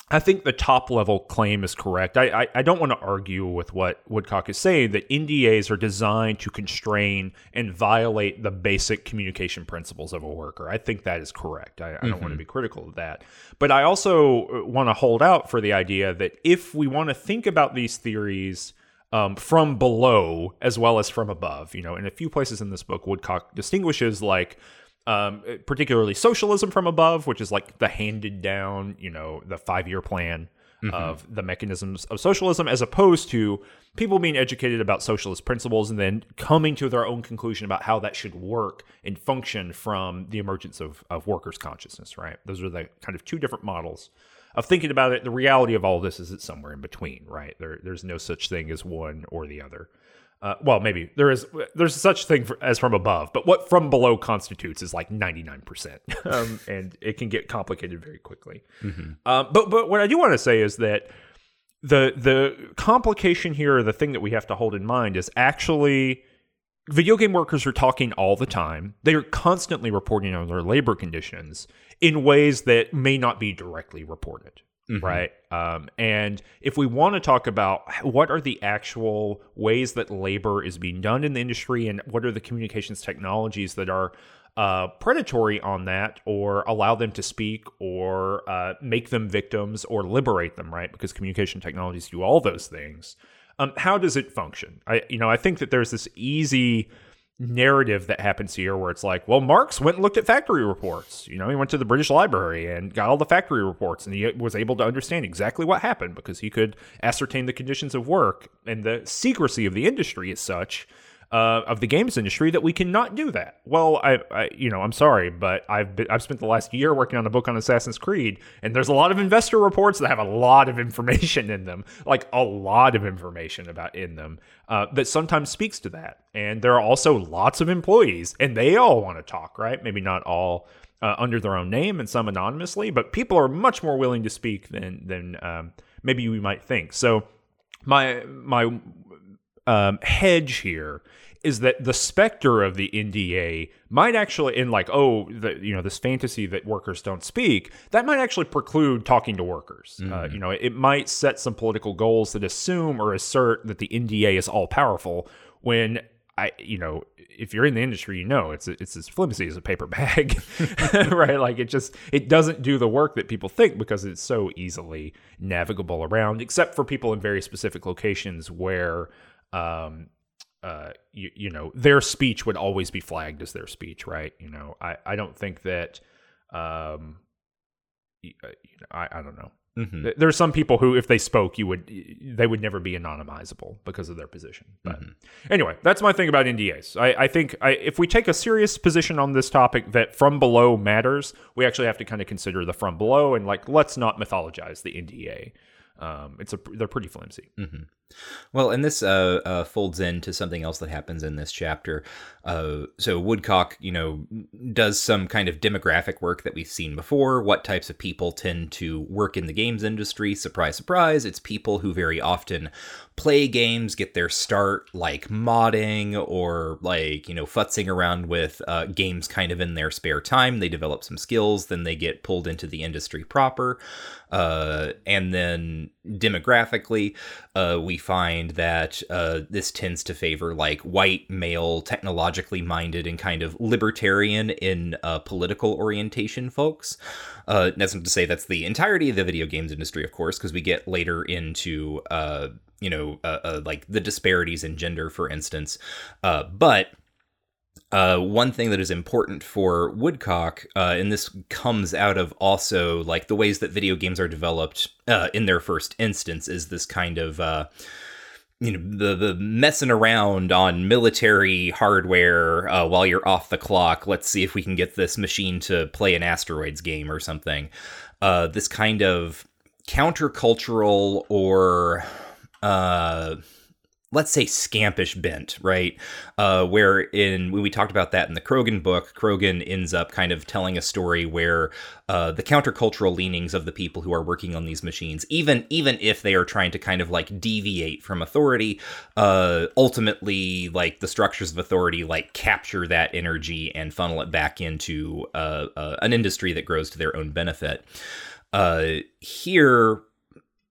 I think the top level claim is correct. I, I, I, don't want to argue with what Woodcock is saying that NDAs are designed to constrain and violate the basic communication principles of a worker. I think that is correct. I, I don't mm-hmm. want to be critical of that. But I also want to hold out for the idea that if we want to think about these theories um, from below as well as from above, you know, in a few places in this book, Woodcock distinguishes like um, particularly socialism from above, which is like the handed down, you know, the five year plan mm-hmm. of the mechanisms of socialism, as opposed to people being educated about socialist principles and then coming to their own conclusion about how that should work and function from the emergence of, of workers' consciousness, right? Those are the kind of two different models of thinking about it. The reality of all this is it's somewhere in between, right? There, there's no such thing as one or the other. Uh, well, maybe there is there's such thing for, as from above, but what from below constitutes is like 99%, um, and it can get complicated very quickly. Mm-hmm. Um, but but what I do want to say is that the the complication here, the thing that we have to hold in mind, is actually video game workers are talking all the time. They are constantly reporting on their labor conditions in ways that may not be directly reported. Mm-hmm. right? Um, and if we want to talk about what are the actual ways that labor is being done in the industry and what are the communications technologies that are uh, predatory on that or allow them to speak or uh, make them victims or liberate them, right? Because communication technologies do all those things. Um, how does it function? I, you know, I think that there's this easy narrative that happens here where it's like, well, Marx went and looked at factory reports. You know, he went to the British Library and got all the factory reports and he was able to understand exactly what happened because he could ascertain the conditions of work and the secrecy of the industry is such uh, of the games industry that we cannot do that. Well, I, I, you know, I'm sorry, but I've been, I've spent the last year working on a book on Assassin's Creed, and there's a lot of investor reports that have a lot of information in them, like a lot of information about in them uh, that sometimes speaks to that. And there are also lots of employees, and they all want to talk, right? Maybe not all. Uh, under their own name and some anonymously, but people are much more willing to speak than than um, maybe we might think. So my my um, hedge here is that the specter of the NDA might actually, in like, oh, the, you know, this fantasy that workers don't speak, that might actually preclude talking to workers. Mm. Uh, you know, it might set some political goals that assume or assert that the NDA is all powerful when I, you know, if you're in the industry, you know it's it's as flimsy as a paper bag, right? Like it just it doesn't do the work that people think because it's so easily navigable around, except for people in very specific locations where um, uh, you, you know, their speech would always be flagged as their speech, right? You know, I, I don't think that, um, you, uh, you know, I, I don't know. Mm-hmm. There are some people who, if they spoke, you would they would never be anonymizable because of their position. But mm-hmm. anyway, that's my thing about NDAs. I, I think I, if we take a serious position on this topic that from below matters, we actually have to kind of consider the from below and like let's not mythologize the NDA. Um, it's a they're pretty flimsy. Mm-hmm. Well, and this uh, uh, folds into something else that happens in this chapter. Uh, so Woodcock, you know, does some kind of demographic work that we've seen before. What types of people tend to work in the games industry? Surprise, surprise! It's people who very often play games, get their start like modding or like you know futzing around with uh, games kind of in their spare time. They develop some skills, then they get pulled into the industry proper, uh, and then demographically, uh, we find that uh, this tends to favor like white male technologically minded and kind of libertarian in uh, political orientation folks. Uh, that's not to say that's the entirety of the video games industry of course because we get later into uh, you know like the disparities in gender for instance. But uh, one thing that is important for Woodcock, uh, and this comes out of also like the ways that video games are developed uh, in their first instance, is this kind of uh, you know the the messing around on military hardware uh, while you're off the clock. Let's see if we can get this machine to play an asteroids game or something. Uh, this kind of countercultural or let's say scampish bent, right? Uh, where in when we talked about that in the Crogan book, Crogan ends up kind of telling a story where uh, the countercultural leanings of the people who are working on these machines, even even if they are trying to kind of like deviate from authority, uh, ultimately like the structures of authority like capture that energy and funnel it back into uh, uh, an industry that grows to their own benefit. Uh, here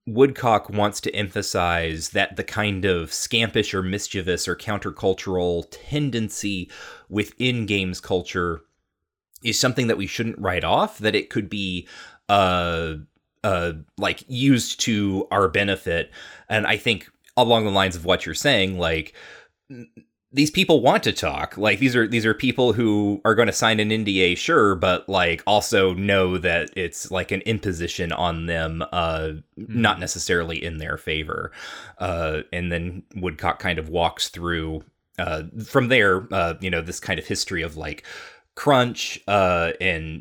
Woodcock wants to emphasize that the kind of scampish or mischievous or countercultural tendency within games culture is something that we shouldn't write off, that it could be uh uh like used to our benefit. And I think along the lines of what you're saying, like these people want to talk. Like these are these are people who are going to sign an NDA, sure, but like also know that it's like an imposition on them, uh, mm-hmm. not necessarily in their favor. Uh, and then Woodcock kind of walks through uh, from there, uh, you know, this kind of history of like crunch uh,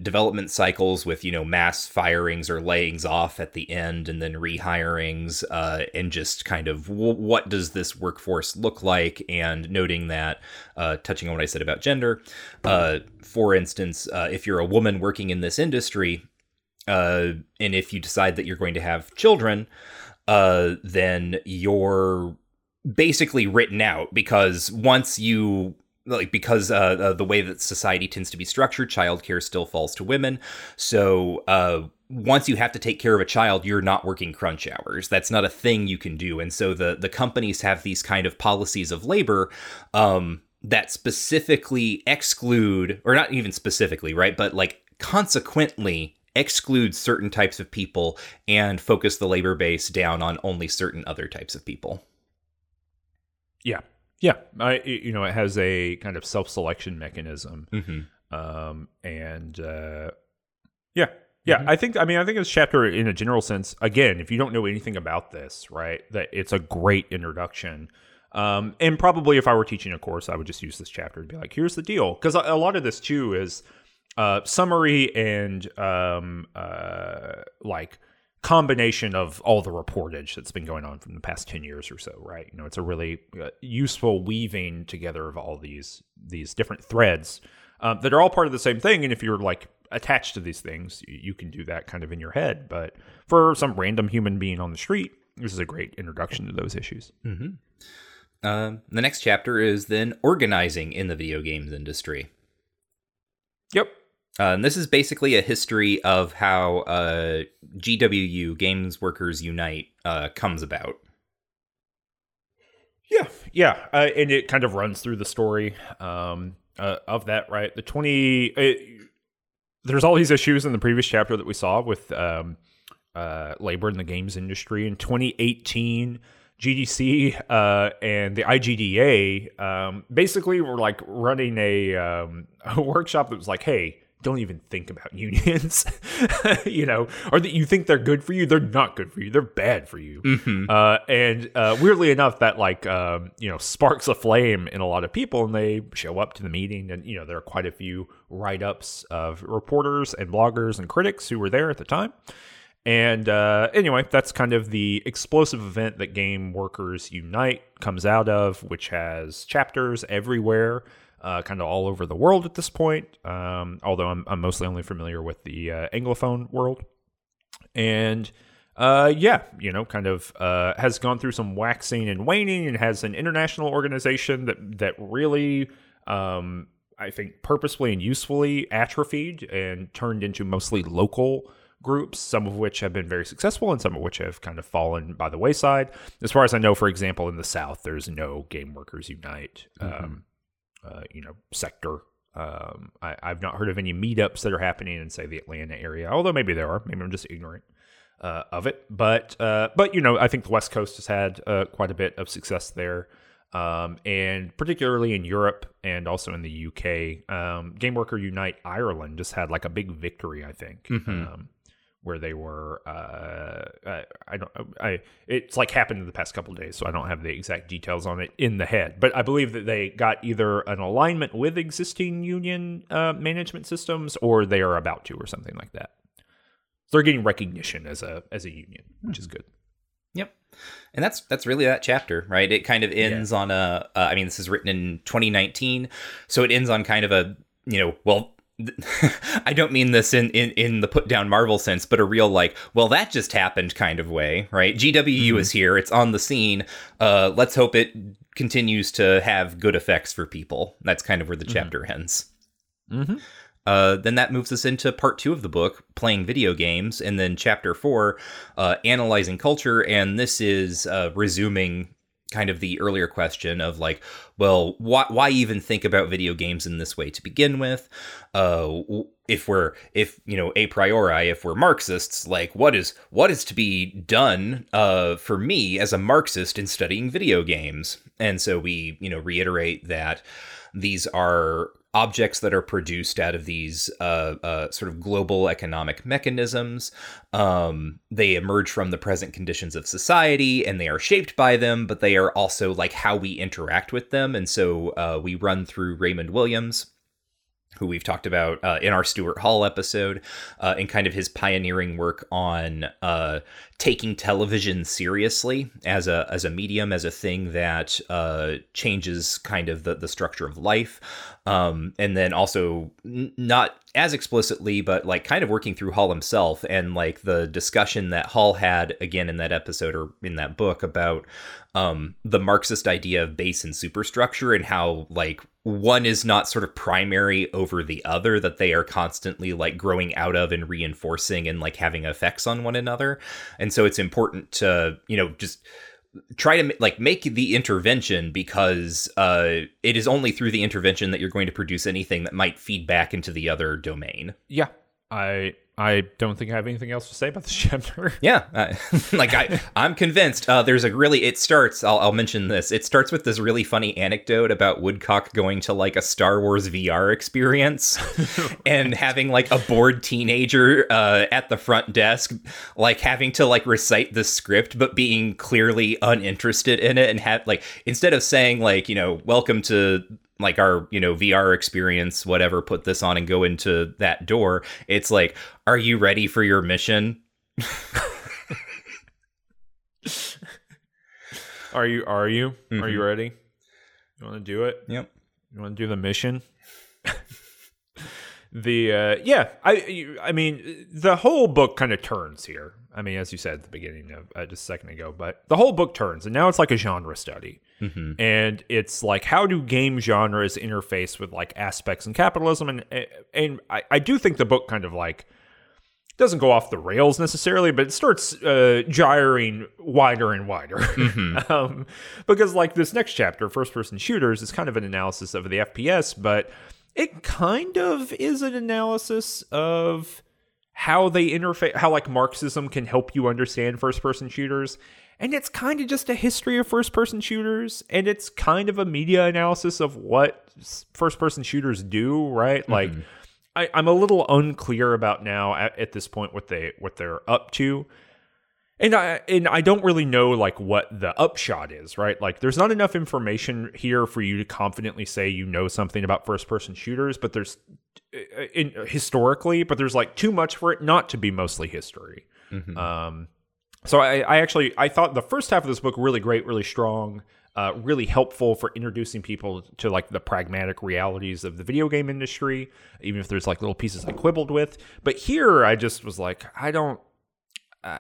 development cycles with you know mass firings or layings off at the end and then rehirings uh, and just kind of w- what does this workforce look like? And noting that uh, touching on what i said about gender uh, for instance uh, if you're a woman working in this industry uh, and if you decide that you're going to have children then you're basically written out because once you like because uh, uh, the way that society tends to be structured, childcare still falls to women. So uh, once you have to take care of a child, you're not working crunch hours. That's not a thing you can do. And so the the companies have these kind of policies of labor. Um, that specifically exclude, or not even specifically, right? But like consequently exclude certain types of people and focus the labor base down on only certain other types of people. Yeah, yeah, I you know it has a kind of self selection mechanism, mm-hmm. um, and uh, yeah, yeah. Mm-hmm. I think I mean I think this chapter in a general sense. Again, if you don't know anything about this, right, that it's a great introduction. Um, and probably if I were teaching a course, I would just use this chapter to be like, here's the deal, because a, a lot of this too is uh, summary and um, uh, like combination of all the reportage that's been going on from the past 10 years or so right? You know it's a really uh, useful weaving together of all these these different threads um, that are all part of the same thing. And if you're like attached to these things you, can do that kind of in your head. But for some random human being on the street this is a great introduction to those issues. Mm-hmm. uh, the next chapter is then organizing in the video games industry. Yep uh, and this is basically a history of how uh, GWU, Games Workers Unite, uh, comes about. Yeah, yeah, uh, and it kind of runs through the story um, uh, of that. Right, the twenty. It, there's all these issues in the previous chapter that we saw with um, uh, labor in the games industry in 2018. GDC uh, and the IGDA um, basically were like running a, um, a workshop that was like, hey, don't even think about unions, you know, or that you think they're good for you. They're not good for you. They're bad for you. Mm-hmm. Uh, and uh, weirdly enough, that like um, you know sparks a flame in a lot of people, and they show up to the meeting. And you know there are quite a few write ups of reporters and bloggers and critics who were there at the time. And uh, anyway, that's kind of the explosive event that Game Workers Unite comes out of, which has chapters everywhere uh, kind of all over the world at this point. Um, although I'm, I'm, mostly only familiar with the uh, Anglophone world. And uh, yeah, you know, kind of uh, has gone through some waxing and waning and has an international organization that, that really, um, I think, purposefully and usefully atrophied and turned into mostly local groups, some of which have been very successful and some of which have kind of fallen by the wayside. As far as I know, for example, in the South, there's no Game Workers Unite. Mm-hmm. Um, uh, you know sector. Um, I, have not heard of any meetups that are happening in say the Atlanta area, although maybe there are. Maybe I'm just ignorant uh, of it. But uh, but you know, I think the West Coast has had uh, quite a bit of success there. Um, and particularly in Europe and also in the UK, um, Game Worker Unite Ireland just had like a big victory, I think, Mhm. um, where they were. Uh, I, I don't. I it's like happened in the past couple of days, so I don't have the exact details on it in the head. But I believe that they got either an alignment with existing union uh, management systems, or they are about to, or something like that. So they're getting recognition as a as a union, which is good. Yep. And that's that's really that chapter, right? It kind of ends on a. Uh, I mean, this is written in 2019, so it ends on kind of a you know, well, I don't mean this in, in in the put down Marvel sense, but a real like, well, that just happened kind of way, right? GWU is here, it's on the scene. Uh, let's hope it continues to have good effects for people. That's kind of where the chapter ends. Mm-hmm. Uh, then that moves us into part two of the book, playing video games, and then chapter four, uh, analyzing culture. And this is uh, resuming kind of the earlier question of like, well, why, why even think about video games in this way to begin with? Uh, if we're, if you know, a priori, if we're Marxists, like, what is what is to be done uh, for me as a Marxist in studying video games? And so we, you know, reiterate that these are objects that are produced out of these uh, uh, sort of global economic mechanisms. Um, they emerge from the present conditions of society and they are shaped by them, but they are also like how we interact with them. And so uh, we run through Raymond Williams. Who we've talked about uh, in our Stuart Hall episode, uh, and kind of his pioneering work on uh, taking television seriously as a as a medium, as a thing that uh, changes kind of the the structure of life, um, and then also n- not as explicitly, but like kind of working through Hall himself and like the discussion that Hall had again in that episode or in that book about um, the Marxist idea of base and superstructure and how like one is not sort of primary over the other, that they are constantly like growing out of and reinforcing and like having effects on one another. And so it's important to, you know, just try to like make the intervention because uh, it is only through the intervention that you're going to produce anything that might feed back into the other domain. Yeah, I I don't think I have anything else to say about this chapter. Yeah, like I, I'm convinced. Uh, there's a really. It starts. I'll, I'll mention this. It starts with this really funny anecdote about Woodcock going to like a Star Wars VR experience, and having like a bored teenager uh, at the front desk, like having to like recite the script, but being clearly uninterested in it, and have like instead of saying like you know welcome to like our you know VR experience, whatever, put this on and go into that door. It's like, are you ready for your mission? Are you? Are you? Are Mhm. you ready? You want to do it? Yep. You want to do the mission? The uh, yeah, I I mean the whole book kind of turns here. I mean, as you said at the beginning of uh, just a second ago, but the whole book turns, and now it's like a genre study, hmm and it's like how do game genres interface with like aspects in capitalism, and and I, I do think the book kind of like doesn't go off the rails necessarily, but it starts uh, gyring wider and wider. um, because, like, this next chapter, first person shooters, is kind of an analysis of the FPS, but it kind of is an analysis of how they interface, how, like, Marxism can help you understand first person shooters. And it's kind of just a history of first person shooters, and it's kind of a media analysis of what first person shooters do, right? Mm-hmm. Like, I, I'm a little unclear about now at, at this point what they what they're up to. And I and I don't really know like what the upshot is, right? Like there's not enough information here for you to confidently say you know something about first person shooters, but there's uh, in historically, but there's like too much for it not to be mostly history. Mhm. Um, so I, I actually I thought the first half of this book really great, really strong, uh, really helpful for introducing people to like the pragmatic realities of the video game industry, even if there's like little pieces I quibbled with. But here I just was like, I don't. Uh,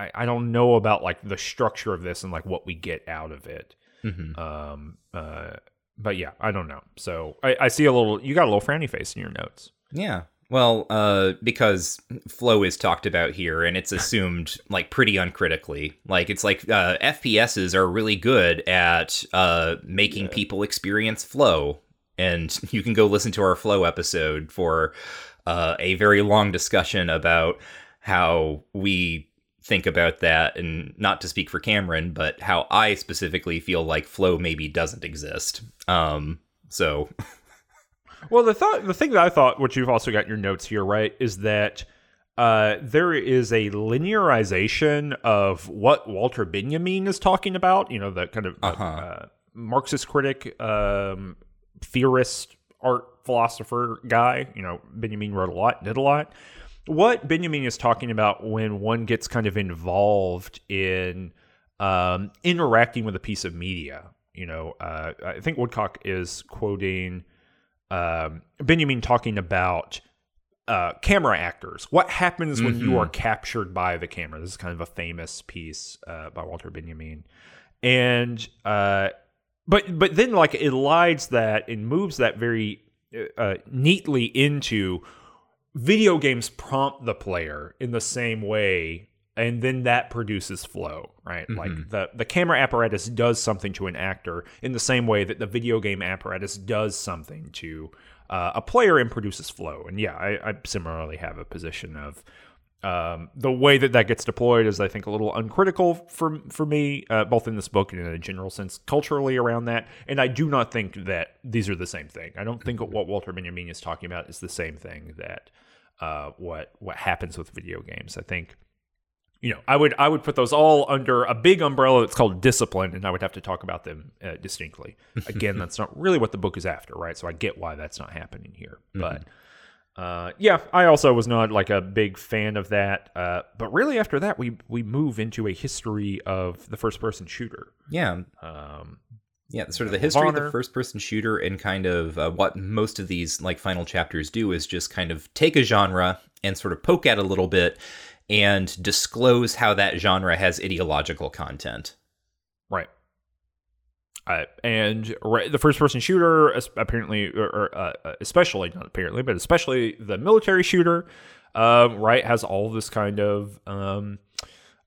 I, I don't know about like the structure of this and like what we get out of it. Mhm. Um, uh, but yeah, I don't know. So I, I see a little. You got a little frowny face in your notes. Yeah. Well, uh, because flow is talked about here, and it's assumed like pretty uncritically. Like it's like uh, FPSs are really good at uh, making people experience flow, and you can go listen to our flow episode for uh, a very long discussion about how we think about that, and not to speak for Cameron, but how I specifically feel like flow maybe doesn't exist. Um, so, well, the thought, the thing that I thought, which you've also got in your notes here, right, is that uh, there is a linearization of what Walter Benjamin is talking about. You know, the kind of Uh-huh. uh, Marxist critic, um, theorist, art philosopher guy. You know, Benjamin wrote a lot, did a lot. What Benjamin is talking about when one gets kind of involved in um, interacting with a piece of media. You know, uh, I think Woodcock is quoting um, Benjamin talking about uh, camera actors. What happens when you Mhm. are captured by the camera? This is kind of a famous piece uh, by Walter Benjamin, and uh, but but then like it lides that and moves that very uh, neatly into video games prompt the player in the same way and then that produces flow right? Like the the camera apparatus does something to an actor in the same way that the video game apparatus does something to uh, a player and produces flow. And yeah I, I similarly have a position of um, the way that that gets deployed is, I think, a little uncritical for for me, uh, both in this book and in a general sense, culturally around that. And I do not think that these are the same thing. I don't think what Walter Benjamin is talking about is the same thing that uh, what what happens with video games. I think, you know, I would I would put those all under a big umbrella that's called discipline, and I would have to talk about them uh, distinctly. Again, that's not really what the book is after, right? So I get why that's not happening here, but. Uh, yeah, I also was not like a big fan of that. Uh, but really, after that, we we move into a history of the first person shooter. yeah, Um, Yeah, sort of the history of the first person shooter and kind of uh, what most of these like final chapters do is just kind of take a genre and sort of poke at it a little bit and disclose how that genre has ideological content. Uh, and right, the first person shooter, apparently, or, uh, uh, especially not apparently, but especially the military shooter, um, right, has all this kind of um,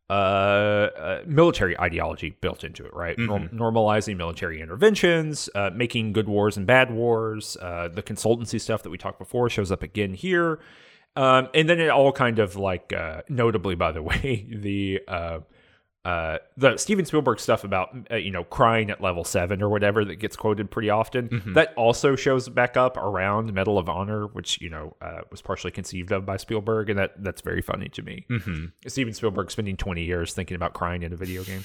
uh, uh, military ideology built into it, right? Norm- normalizing military interventions, uh, making good wars and bad wars. Uh, the consultancy stuff that we talked before shows up again here. Um, and then it all kind of like, uh, notably, by the way, the uh, the Steven Spielberg stuff about uh, you know crying at level seven or whatever that gets quoted pretty often. That also shows back up around Medal of Honor, which you know uh, was partially conceived of by Spielberg, and that that's very funny to me. Mm-hmm. Steven Spielberg spending 20 years thinking about crying in a video game.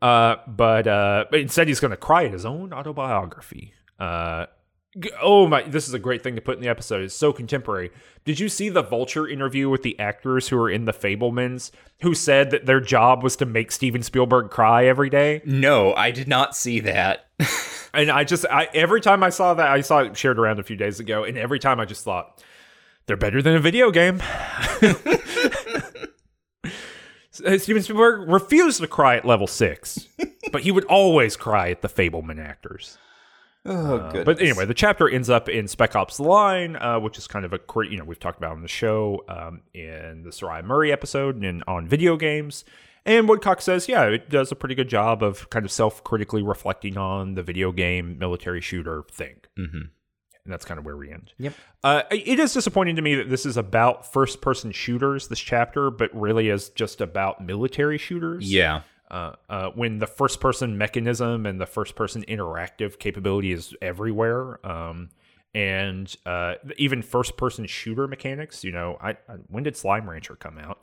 Uh, but, uh, but instead, he's going to cry in his own autobiography. Oh my, this is a great thing to put in the episode. It's so contemporary. Did you see the Vulture interview with the actors who are in The Fabelmans who said that their job was to make Steven Spielberg cry every day? No, I did not see that. And I just, I every time I saw that, I saw it shared around a few days ago, and every time I just thought, they're better than a video game. Steven Spielberg refused to cry at level six, but he would always cry at the Fabelman actors. Oh, Uh, but anyway, the chapter ends up in Spec Ops: The Line, uh, which is kind of a you know we've talked about on the show um, in the Soraya Murray episode and on video games. And Woodcock says, yeah, it does a pretty good job of kind of self-critically reflecting on the video game military shooter thing. Mhm. And that's kind of where we end. Yep. Uh, it is disappointing to me that this is about first-person shooters, this chapter, but really is just about military shooters yeah, uh, uh, when the first person mechanism and the first person interactive capability is everywhere. Um, and uh, even first person shooter mechanics, you know, I, I when did Slime Rancher come out?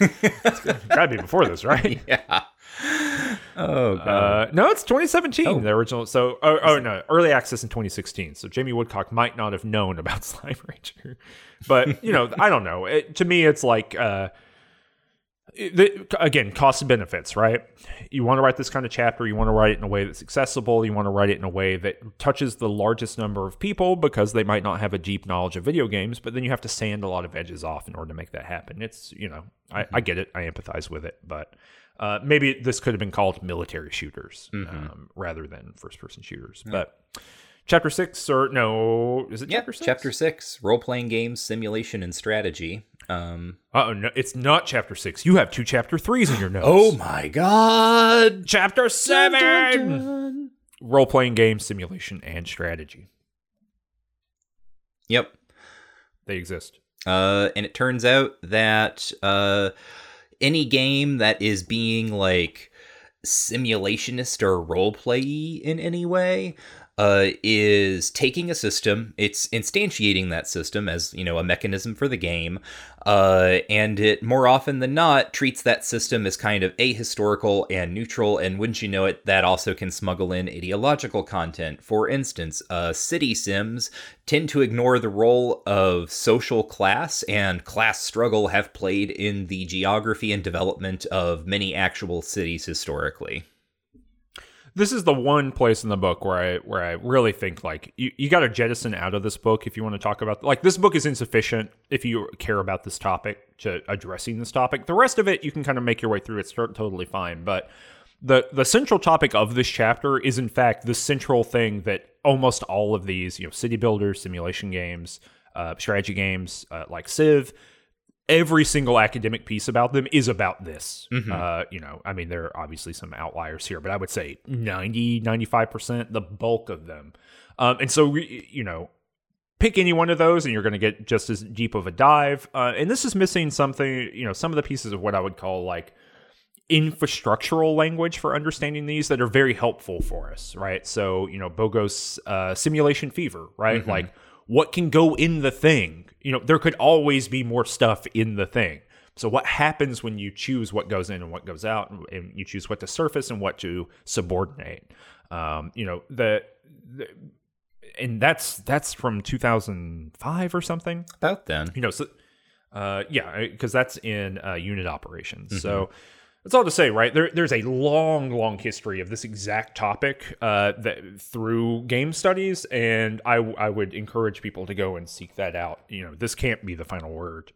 it's gotta be before this, right? yeah. Oh god. Uh, no, it's 2017, Oh. the original. So, oh, oh no, early access in 2016. So Jamie Woodcock might not have known about Slime Rancher, but you know, I don't know. It, to me, it's like uh, the, again, cost and benefits, right? You want to write this kind of chapter, you want to write it in a way that's accessible, you want to write it in a way that touches the largest number of people because they might not have a deep knowledge of video games, but then you have to sand a lot of edges off in order to make that happen. It's you know, I, I get it, I empathize with it, but. Uh, maybe this could have been called military shooters um, rather than first person shooters. But chapter six, or no, is it yeah, chapter six? chapter six: role playing games, simulation, and strategy. Um. Oh no, it's not chapter six. You have two chapter threes in your notes. Oh my god! chapter seven. Role playing game simulation and strategy. Yep. They exist. Uh, and it turns out that uh, any game that is being like simulationist or role play in any way uh, is taking a system, it's instantiating that system as you know a mechanism for the game, uh, and it more often than not treats that system as kind of ahistorical and neutral. And wouldn't you know it, that also can smuggle in ideological content. For instance, uh, city sims tend to ignore the role of social class and class struggle have played in the geography and development of many actual cities historically this is the one place in the book where I where I really think like you, you got to jettison out of this book if you want to talk about like this book is insufficient if you care about this topic to addressing this topic. The rest of it you can kind of make your way through. It's totally fine, but the the central topic of this chapter is in fact the central thing that almost all of these you know city builders, simulation games, uh, strategy games uh, like Civ every single academic piece about them is about this. Mm-hmm. Uh, you know, I mean, there are obviously some outliers here, but I would say 90, 95%, the bulk of them. Um, and so, you know, pick any one of those and you're going to get just as deep of a dive. Uh, and this is missing something, you know, some of the pieces of what I would call like infrastructural language for understanding these that are very helpful for us, right? So, you know, Bogost's uh, simulation fever, right? Mm-hmm. Like, what can go in the thing you know, there could always be more stuff in the thing. So what happens when you choose what goes in and what goes out, and you choose what to surface and what to subordinate? Um, you know, the, the and that's that's from 2005 or something. About then, you know, so uh, yeah, because that's in uh, unit operations. Mm-hmm. So that's all to say, right? There, there's a long, long history of this exact topic uh, that through game studies, and I, I would encourage people to go and seek that out. You know, this can't be the final word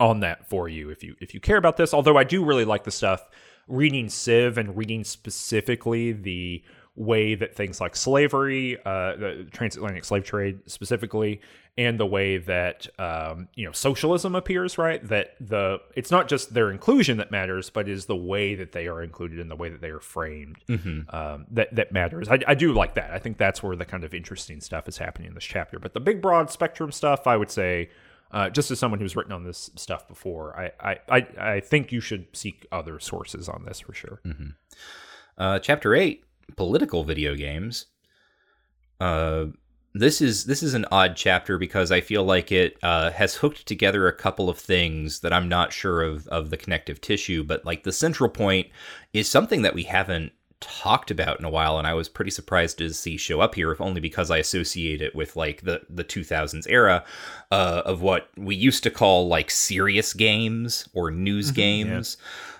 on that for you if you if you care about this. Although I do really like the stuff reading Civ and reading specifically the way that things like slavery, uh, the transatlantic slave trade specifically, and the way that um, you know socialism appears right? That the it's not just their inclusion that matters but is the way that they are included in the way that they are framed mm-hmm. um, that that matters. I, I, do like that. I think that's where the kind of interesting stuff is happening in this chapter. But the big broad spectrum stuff i would say uh, just as someone who's written on this stuff before I, I, I, I think you should seek other sources on this for sure. Mm-hmm. uh, chapter 8 political video games. Uh, this is this is an odd chapter because I feel like it uh, has hooked together a couple of things that I'm not sure of of the connective tissue, but like the central point is something that we haven't talked about in a while, and I was pretty surprised to see show up here, if only because I associate it with like the the 2000s era uh, of what we used to call like serious games or news mm-hmm, games.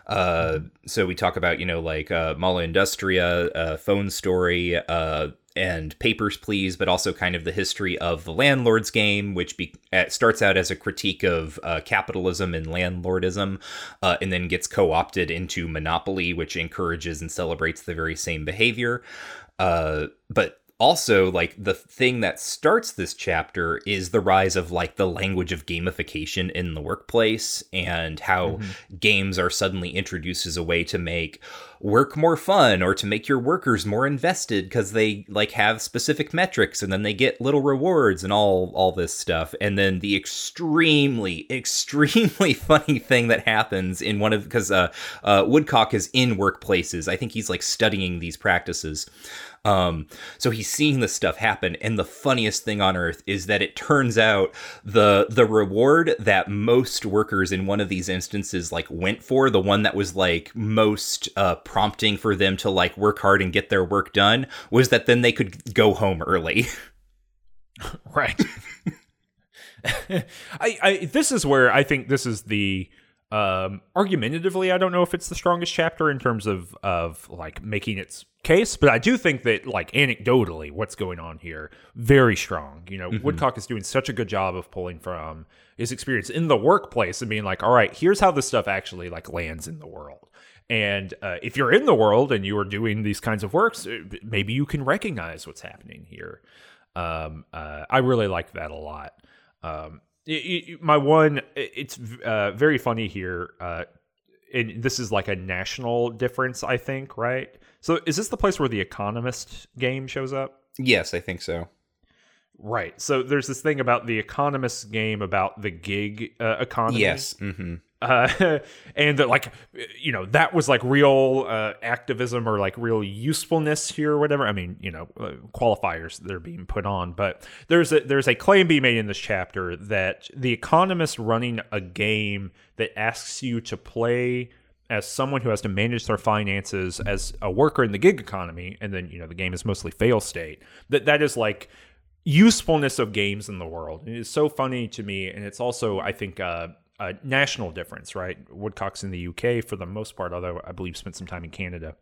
Yeah. Uh, so we talk about you know like uh, Molleindustria, uh, Phone Story, uh, and Papers, Please, but also kind of the history of the landlord's game, which be, starts out as a critique of uh, capitalism and landlordism, uh, and then gets co opted into Monopoly, which encourages and celebrates the very same behavior. Uh, but also like the thing that starts this chapter is the rise of like the language of gamification in the workplace and how mm-hmm. games are suddenly introduced as a way to make work more fun or to make your workers more invested because they like have specific metrics and then they get little rewards and all all this stuff. And then the extremely extremely funny thing that happens in one of because uh, uh, Woodcock is in workplaces. I think he's like studying these practices um, so he's seeing this stuff happen, and the funniest thing on earth is that it turns out the the reward that most workers in one of these instances like went for, the one that was like most uh, prompting for them to like work hard and get their work done, was that then they could go home early. right. I, I this is where I think this is the um argumentatively i don't know if it's the strongest chapter in terms of of like making its case, but I do think that like anecdotally, what's going on here very strong. You know, mm-hmm. Woodcock is doing such a good job of pulling from his experience in the workplace and being like, all right, here's how this stuff actually like lands in the world. And uh, if you're in the world and you are doing these kinds of works, uh, maybe you can recognize what's happening here. Um, uh, I really like that a lot. Um, it, it, my one, it's uh, very funny here. Uh, and this is like a national difference, I think, right? So is this the place where the Economist game shows up? Yes, I think so. Right. So there's this thing about the Economist game about the gig uh, economy. Yes. Mm-hmm. Uh, and that like you know that was like real uh, activism or like real usefulness here or whatever. I mean you know uh, qualifiers that are being put on but there's a there's a claim being made in this chapter that the economist running a game that asks you to play as someone who has to manage their finances as a worker in the gig economy and then you know the game is mostly fail state that that is like usefulness of games in the world. It is so funny to me and it's also i think uh, a national difference, right? Woodcock's in the UK for the most part, although I believe spent some time in Canada.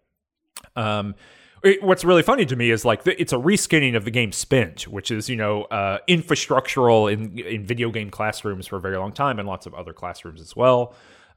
Um, it, what's really funny to me is like the, it's a reskinning of the game Spent, which is you know uh, infrastructural in in video game classrooms for a very long time and lots of other classrooms as well.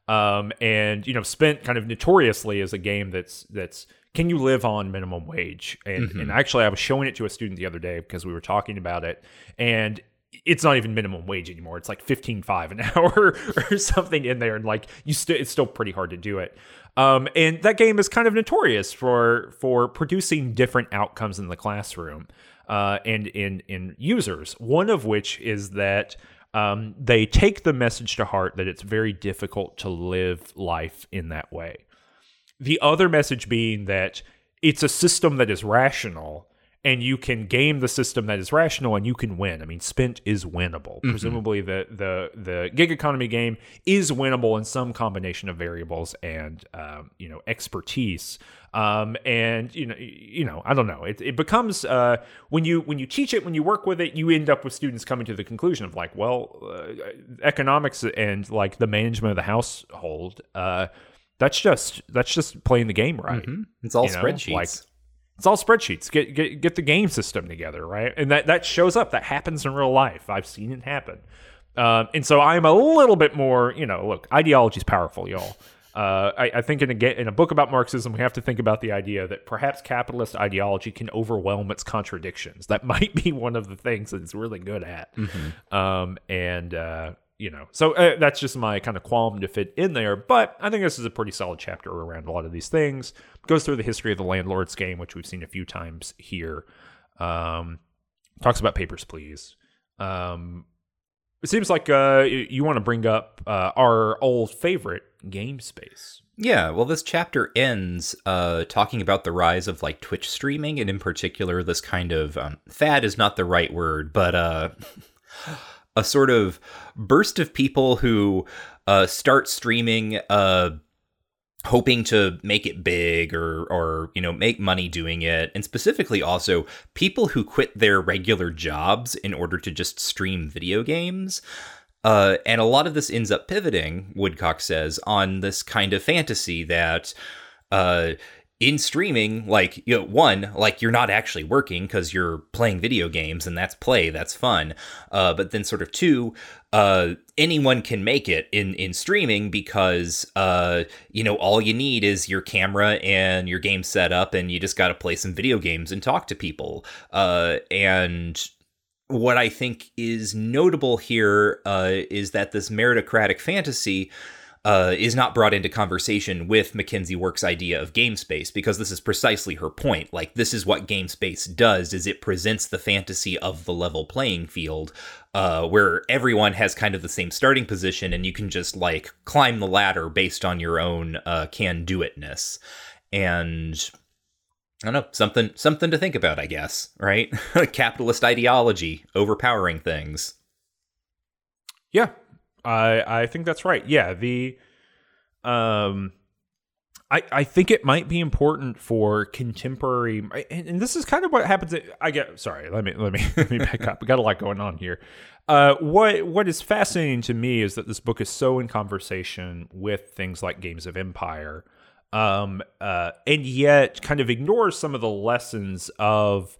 Um, and you know, Spent kind of notoriously is a game that's that's can you live on minimum wage? And mm-hmm. and actually, I was showing it to a student the other day because we were talking about it, and it's not even minimum wage anymore. It's like fifteen five an hour or something in there, and like you still it's still pretty hard to do it. Um, and that game is kind of notorious for for producing different outcomes in the classroom uh, and in in users. One of which is that um, they take the message to heart that it's very difficult to live life in that way. The other message being that it's a system that is rational and you can game the system that is rational and you can win. I mean, Spent is winnable. Mm-hmm. Presumably, the the the gig economy game is winnable in some combination of variables and um, you know expertise. Um, and you know, you know, I don't know. It, it becomes uh, when you when you teach it, when you work with it, you end up with students coming to the conclusion of like, well, uh, economics and like the management of the household. Uh, that's just that's just playing the game right. Mm-hmm. It's all you spreadsheets. Like, it's all spreadsheets. Get get get the game system together, right? And that that shows up. That happens in real life. I've seen it happen. Um, and so I'm a little bit more, you know, look, ideology is powerful, y'all. Uh, I, I, think in a in a book about Marxism, we have to think about the idea that perhaps capitalist ideology can overwhelm its contradictions. That might be one of the things that it's really good at. Mm-hmm. Um, and uh, you know, so uh, that's just my kind of qualm to fit in there. But I think this is a pretty solid chapter around a lot of these things. Goes through the history of the landlord's game, which we've seen a few times here. Um, talks about Papers, Please. Um, it seems like uh, you want to bring up uh, our old favorite game space. Yeah, well, this chapter ends uh, talking about the rise of like Twitch streaming, and in particular, this kind of um, fad is not the right word, but uh, a sort of burst of people who uh, start streaming uh, hoping to make it big or or you know make money doing it. And specifically also people who quit their regular jobs in order to just stream video games. Uh, and a lot of this ends up pivoting Woodcock says on this kind of fantasy that uh, in streaming, like, you know, one, like you're not actually working because you're playing video games and that's play, that's fun. Uh, but then sort of two, uh, anyone can make it in, in streaming because, uh, you know, all you need is your camera and your game setup and you just got to play some video games and talk to people. Uh, and what I think is notable here uh, is that this meritocratic fantasy uh, is not brought into conversation with McKenzie Wark's idea of game space because this is precisely her point. Like this is what game space does: is it presents the fantasy of the level playing field, uh, where everyone has kind of the same starting position, and you can just like climb the ladder based on your own uh, can do itness. And I don't know something something to think about, I guess. Right? Capitalist ideology overpowering things. Yeah, I I think that's right. Yeah, the um I, I think it might be important for contemporary and, and this is kind of what happens at, I get sorry let me let me let me back up we got a lot going on here uh, what what is fascinating to me is that this book is so in conversation with things like Games of Empire um, uh, and yet kind of ignores some of the lessons of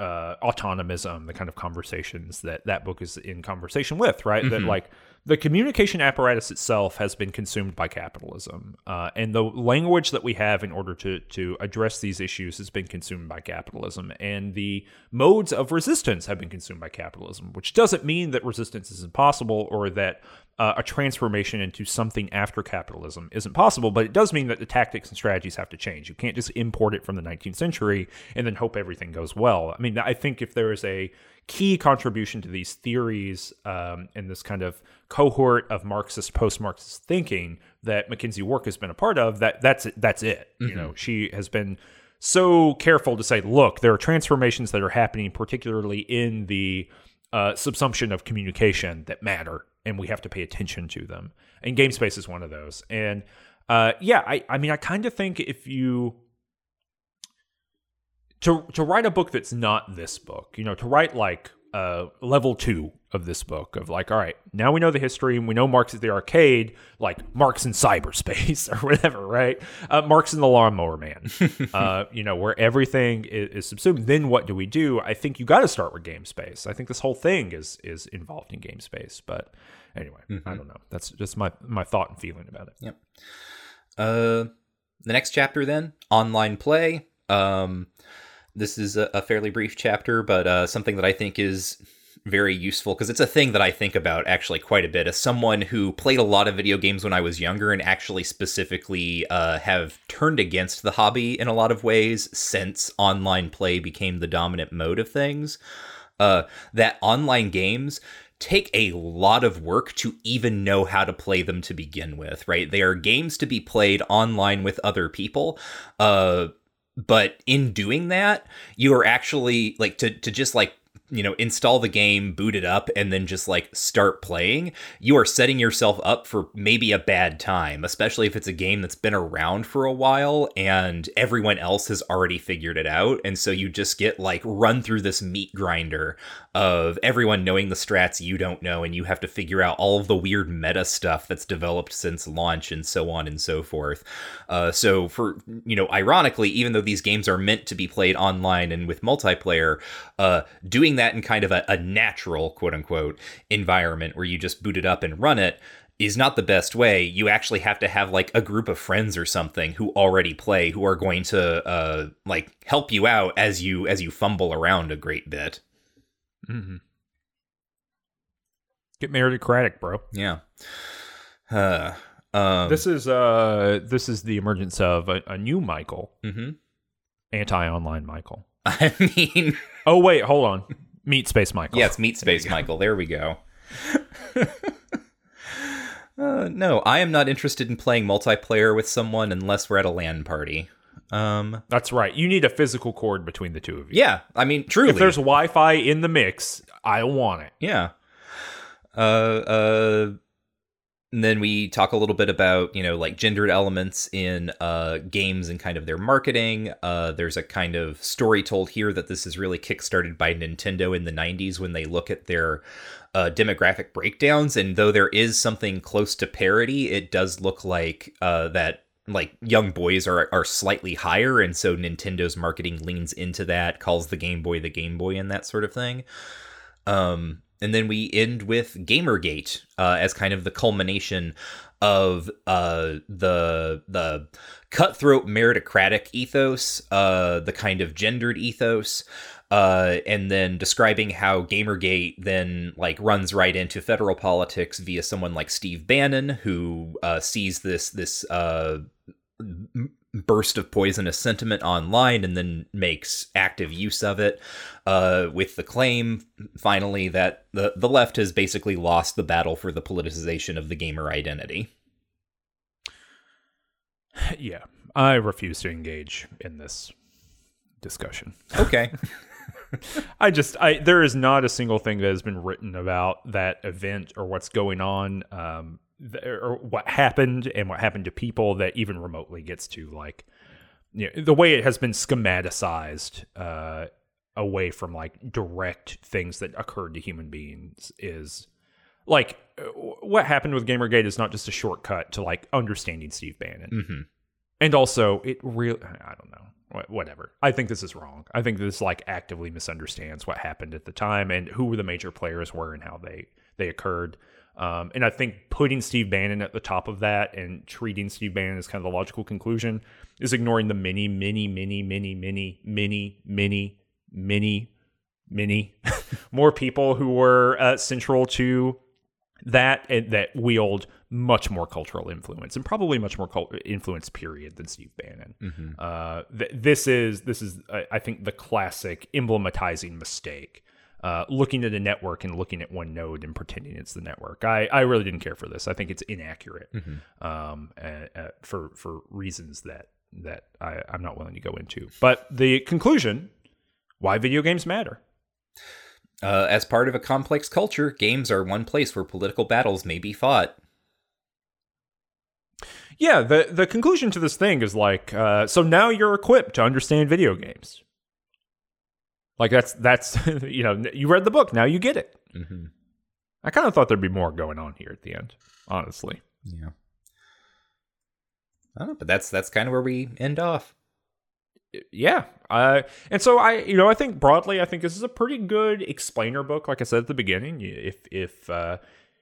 uh, autonomism the kind of conversations that that book is in conversation with right mm-hmm. that like the communication apparatus itself has been consumed by capitalism, uh, and the language that we have in order to to address these issues has been consumed by capitalism, and the modes of resistance have been consumed by capitalism. Which doesn't mean that resistance is impossible or that uh, a transformation into something after capitalism isn't possible, but it does mean that the tactics and strategies have to change. You can't just import it from the 19th century and then hope everything goes well. I mean, I think if there is a key contribution to these theories um, and this kind of cohort of Marxist, post-Marxist thinking that McKenzie Wark has been a part of, that that's that's it. Mm-hmm. You know, she has been so careful to say, look, there are transformations that are happening, particularly in the uh, subsumption of communication that matter, and we have to pay attention to them. And game space is one of those. And uh, yeah, I, I mean, I kind of think if you to to write a book that's not this book, you know, to write like uh, level two of this book of like, all right, now we know the history and we know Marx at the arcade, like Marx in cyberspace or whatever, right? Uh, Marx in the lawnmower man, uh, you know, where everything is, is, subsumed. Then what do we do? I think you got to start with game space. I think this whole thing is is involved in game space, but anyway, mm-hmm. I don't know. That's just my my thought and feeling about it. Yep. Uh, the next chapter then online play. Um, this is a, a fairly brief chapter, but uh, something that I think is very useful because it's a thing that I think about actually quite a bit as someone who played a lot of video games when I was younger and actually specifically uh, have turned against the hobby in a lot of ways since online play became the dominant mode of things. Uh, that online games take a lot of work to even know how to play them to begin with, right? They are games to be played online with other people. Uh, but in doing that, you are actually like to to just like you know install the game boot it up and then just like start playing you are setting yourself up for maybe a bad time especially if it's a game that's been around for a while and everyone else has already figured it out. And so you just get like run through this meat grinder of everyone knowing the strats you don't know and you have to figure out all of the weird meta stuff that's developed since launch and so on and so forth uh, so for you know ironically even though these games are meant to be played online and with multiplayer uh, doing that in kind of a, a natural quote unquote environment where you just boot it up and run it is not the best way. You actually have to have like a group of friends or something who already play who are going to uh like help you out as you as you fumble around a great bit. Mm-hmm. Get meritocratic, bro. Yeah. Uh, um, this is uh this is the emergence of a, a new Michael. Mm-hmm. Anti-online Michael. I mean, oh wait, hold on. Meat Space Michael. Yes, Meat Space Michael. There we go. uh, no, I am not interested in playing multiplayer with someone unless we're at a LAN party. Um, That's right. You need a physical cord between the two of you. Yeah, I mean, truly. If there's Wi-Fi in the mix, I want it. Yeah. Uh, uh, and then we talk a little bit about, you know, like gendered elements in uh, games and kind of their marketing. Uh, there's a kind of story told here that this is really kickstarted by Nintendo in the 90s when they look at their uh, demographic breakdowns. And though there is something close to parity, it does look like uh, that like young boys are are slightly higher and so Nintendo's marketing leans into that calls the Game Boy the Game Boy and that sort of thing. Um and then we end with Gamergate uh, as kind of the culmination of uh, the the cutthroat meritocratic ethos, uh, the kind of gendered ethos, uh, and then describing how Gamergate then like runs right into federal politics via someone like Steve Bannon, who uh, sees this this uh, burst of poisonous sentiment online and then makes active use of it uh, with the claim finally that the, the left has basically lost the battle for the politicization of the gamer identity. Yeah i refuse to engage in this discussion. Okay I just I there is not a single thing that has been written about that event or what's going on um, or what happened and what happened to people that even remotely gets to like you know, the way it has been schematicized uh, away from like direct things that occurred to human beings is like what happened with Gamergate is not just a shortcut to like understanding Steve Bannon. Mm-hmm. And also, it really, I don't know, whatever. I think this is wrong. I think this like actively misunderstands what happened at the time and who the major players were and how they they occurred. Um, and I think putting Steve Bannon at the top of that and treating Steve Bannon as kind of the logical conclusion is ignoring the many, many, many, many, many, many, many, many, many more people who were uh, central to that and that wield much more cultural influence and probably much more cult- influence period than Steve Bannon. Mm-hmm. Uh, th- this is this is I, I think the classic emblematizing mistake. Uh, looking at a network and looking at one node and pretending it's the network. I, I really didn't care for this. I think it's inaccurate um, uh, uh, for for reasons that that I, I'm not willing to go into. But the conclusion: why video games matter. Uh, as part of a complex culture, games are one place where political battles may be fought. Yeah, the the conclusion to this thing is like, uh, so now you're equipped to understand video games. Like that's that's you know you read the book now you get it. Mm-hmm. I kind of thought there'd be more going on here at the end, honestly. Yeah. I don't know, but that's that's kind of where we end off. yeah uh, and so i you know i think broadly i think this is a pretty good explainer book like i said at the beginning if if uh,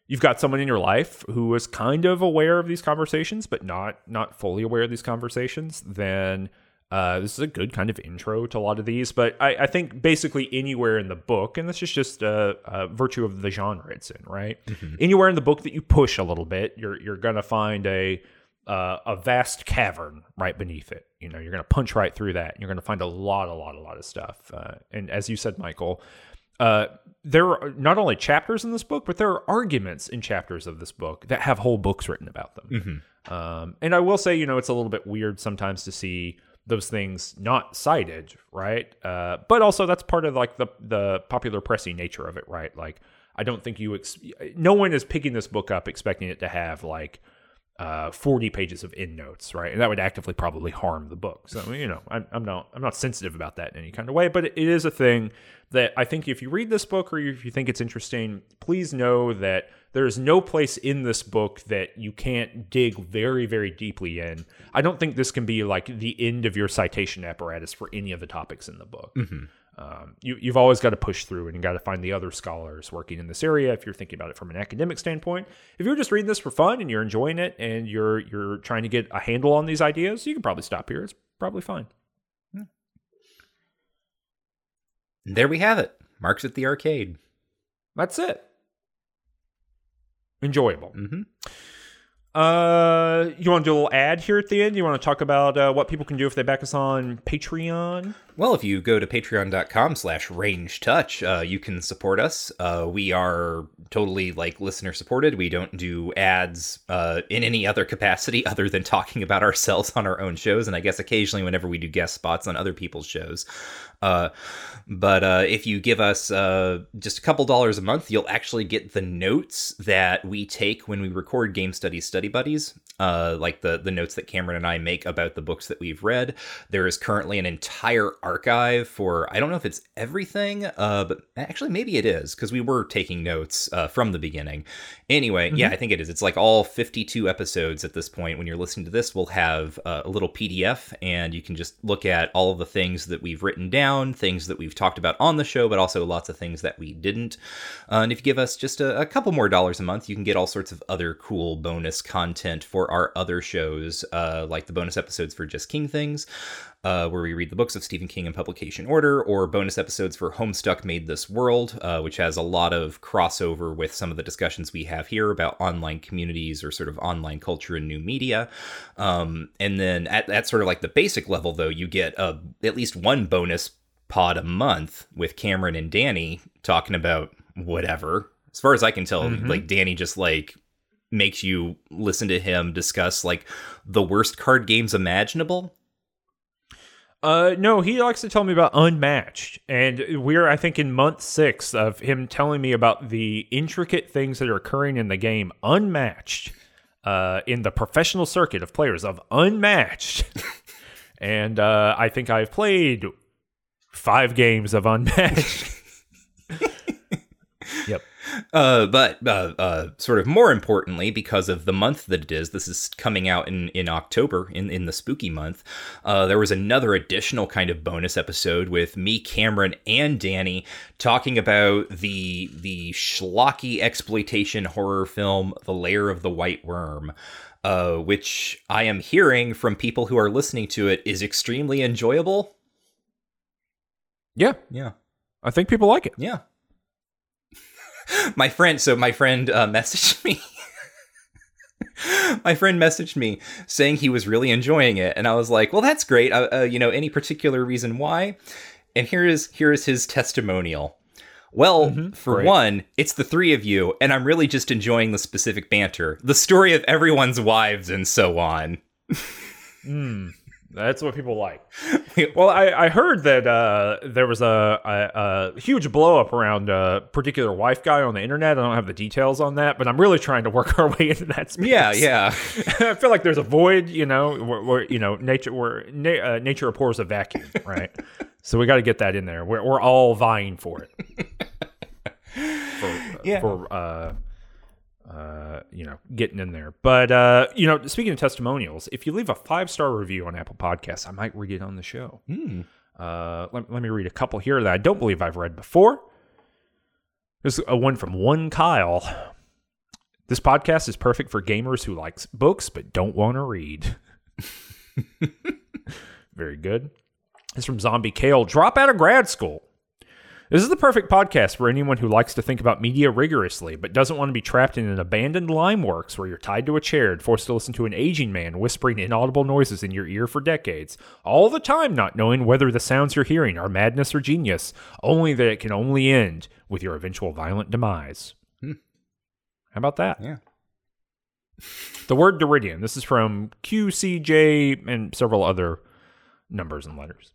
you've got someone in your life who is kind of aware of these conversations but not not fully aware of these conversations then uh, this is a good kind of intro to a lot of these but i, I think basically anywhere in the book and this is just a, a virtue of the genre it's in right anywhere in the book that you push a little bit you're you're gonna find a uh, a vast cavern right beneath it. You know, you're going to punch right through that. And you're going to find a lot, a lot, a lot of stuff. Uh, and as you said, Michael, uh, there are not only chapters in this book, but there are arguments in chapters of this book that have whole books written about them. Um, and I will say, you know, it's a little bit weird sometimes to see those things not cited, right? Uh, but also that's part of like the the popular pressy nature of it, right? Like I don't think you ex- no one is picking this book up expecting it to have like uh, 40 pages of endnotes, right? And that would actively probably harm the book. So, you know, I'm, I'm not I'm not sensitive about that in any kind of way, but it is a thing that I think if you read this book or if you think it's interesting, please know that there is no place in this book that you can't dig very, very deeply in. I don't think this can be like the end of your citation apparatus for any of the topics in the book. Um, you, you've always got to push through and you got to find the other scholars working in this area if you're thinking about it from an academic standpoint. If you're just reading this for fun and you're enjoying it and you're you're trying to get a handle on these ideas, you can probably stop here. It's probably fine. And there we have it. Marx at the arcade. That's it. Enjoyable. Mm-hmm. Uh, you want to do a little ad here at the end? You want to talk about uh, what people can do if they back us on Patreon? Well, if you go to patreon.com slash range touch, uh, you can support us. Uh, we are totally like listener supported. We don't do ads uh, in any other capacity other than talking about ourselves on our own shows. And I guess occasionally whenever we do guest spots on other people's shows. Uh, but uh, if you give us uh, just a couple dollars a month, you'll actually get the notes that we take when we record Game Studies Study Buddies, uh, like the, the notes that Cameron and I make about the books that we've read. There is currently an entire archive for, I don't know if it's everything, uh, but actually maybe it is, because we were taking notes uh, from the beginning. Anyway, yeah, I think it is. It's like all 52 episodes at this point. When you're listening to this, we'll have uh, a little PDF, and you can just look at all of the things that we've written down, things that we've talked about on the show, but also lots of things that we didn't. Uh, and if you give us just a, a couple more dollars a month, you can get all sorts of other cool bonus content for our other shows, uh, like the bonus episodes for Just King Things, uh, where we read the books of Stephen King in publication order, or bonus episodes for Homestuck Made This World, uh, which has a lot of crossover with some of the discussions we have here about online communities or sort of online culture and new media. Um, and then at, at sort of like the basic level, though, you get uh, at least one bonus pod a month with Cameron and Danny talking about whatever. As far as I can tell, like Danny just like makes you listen to him discuss like the worst card games imaginable. Uh, no, he likes to tell me about Unmatched, and we're I think in month six of him telling me about the intricate things that are occurring in the game Unmatched, uh, in the professional circuit of players of Unmatched, and uh, I think I've played five games of Unmatched. yep. Uh, but uh, uh, sort of more importantly, because of the month that it is, this is coming out in, in October, in, in the spooky month. Uh, there was another additional kind of bonus episode with me, Cameron, and Danny talking about the the schlocky exploitation horror film, The Lair of the White Worm. Uh, which I am hearing from people who are listening to it is extremely enjoyable. Yeah, Yeah, I think people like it. yeah. my friend so my friend uh, messaged me. My friend messaged me saying he was really enjoying it and i was like well that's great. Uh, uh, you know any particular reason why? And here is here is his testimonial. Well for Great. one it's the three of you and i'm really just enjoying the specific banter the story of everyone's wives and so on That's what people like. well, I, I heard that uh, there was a, a, a huge blow up around a particular wife guy on the internet. I don't have the details on that, but I'm really trying to work our way into that space. yeah yeah I feel like there's a void, you know, where, where you know nature where na- uh, nature abhors a vacuum, right? so we got to get that in there. We're, we're all vying for it. for Yeah. for uh, uh, you know getting in there. But uh, you know, speaking of testimonials, if you leave a five star review on Apple Podcasts, I might read it on the show. Uh, let, let me read a couple here that I don't believe I've read before. There's a one from one Kyle. This podcast is perfect for gamers who likes books but don't want to read. Very good. It's from Zombie Kale. Drop out of grad school. This is the perfect podcast for anyone who likes to think about media rigorously, but doesn't want to be trapped in an abandoned limeworks where you're tied to a chair and forced to listen to an aging man whispering inaudible noises in your ear for decades, all the time not knowing whether the sounds you're hearing are madness or genius, only that it can only end with your eventual violent demise. Hmm. How about that? Yeah. The word Deridian. This is from QCJ and several other numbers and letters.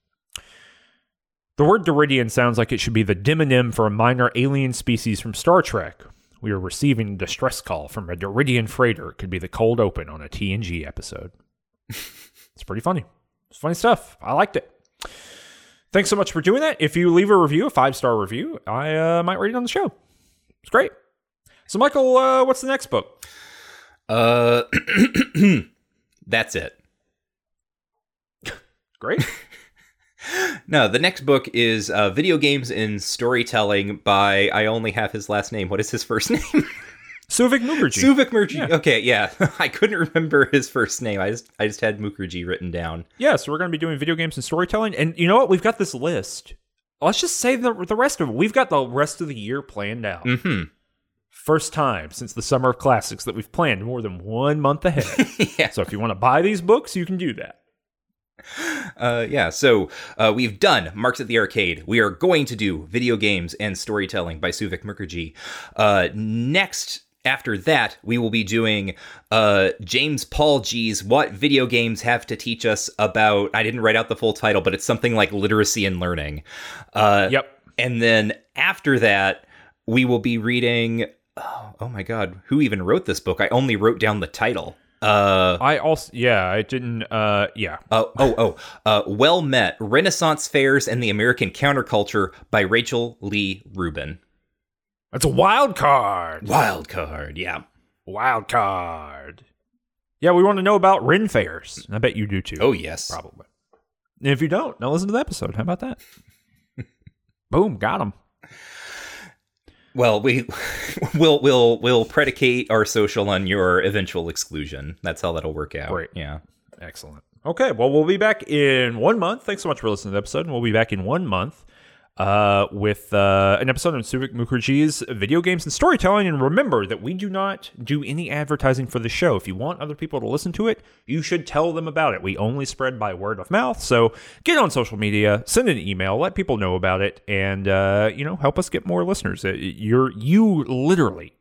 The word Deridian sounds like it should be the demonym for a minor alien species from Star Trek. We are receiving a distress call from a Deridian freighter. It could be the cold open on a TNG episode. it's pretty funny. It's funny stuff. I liked it. Thanks so much for doing that. If you leave a review, a five star review, I uh, might read it on the show. It's great. So, Michael, uh, what's the next book? uh that's it Great. No, the next book is uh, Video Games in Storytelling by, I only have his last name. What is his first name? Souvik Mukherjee. Souvik Mukherjee. Yeah. Okay, yeah. I couldn't remember his first name. I just I just had Mukherjee written down. yeah, so we're going to be doing video games and storytelling. And you know what? We've got this list. Let's just say the, the rest of it. We've got the rest of the year planned out. Mm-hmm. First time since the Summer of Classics that we've planned more than one month ahead. yeah. so if you want to buy these books, you can do that. Uh, yeah, so uh, we've done Marx at the Arcade. We are going to do Video Games and Storytelling by Souvik Mukherjee. Uh, next, after that, we will be doing uh, James Paul Gee's What Video Games Have to Teach Us About. I didn't write out the full title, but it's something like literacy and learning. Uh, Yep. And then after that, we will be reading. Oh, oh my God, who even wrote this book? I only wrote down the title. Uh, I also, yeah, I didn't, uh, yeah. Oh, oh, oh. Uh, well Met Renaissance Faires and the American Counterculture by Rachel Lee Rubin. That's a wild card. Wild card, yeah. Wild card. Yeah, we want to know about Ren fairs. I bet you do too. Oh, yes. Probably. And if you don't, now listen to the episode. How about that? Boom, got him. Well, we will we'll we'll predicate our social on your eventual exclusion. That's how that'll work out. Great. Yeah. Excellent. Okay, well, we'll be back in one month. Thanks so much for listening to the episode, and we'll be back in one month uh, with uh, an episode on Souvik Mukherjee's video games and storytelling. And remember that we do not do any advertising for the show. If you want other people to listen to it, you should tell them about it. We only spread by word of mouth. So get on social media, send an email, let people know about it, and uh, you know help us get more listeners. Uh, You're you literally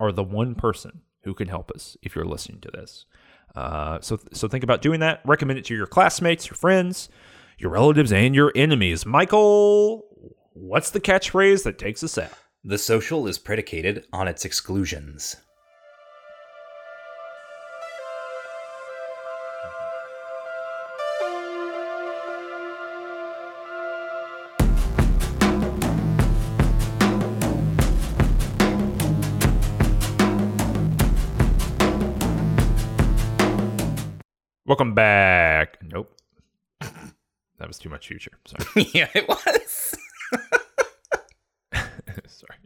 are the one person who can help us if you're listening to this. Uh, so, so think about doing that. Recommend it to your classmates, your friends, your relatives, and your enemies. Michael, what's the catchphrase that takes us out? The social is predicated on its exclusions. Welcome back. Nope. That was too much future. Sorry. yeah, it was. Sorry.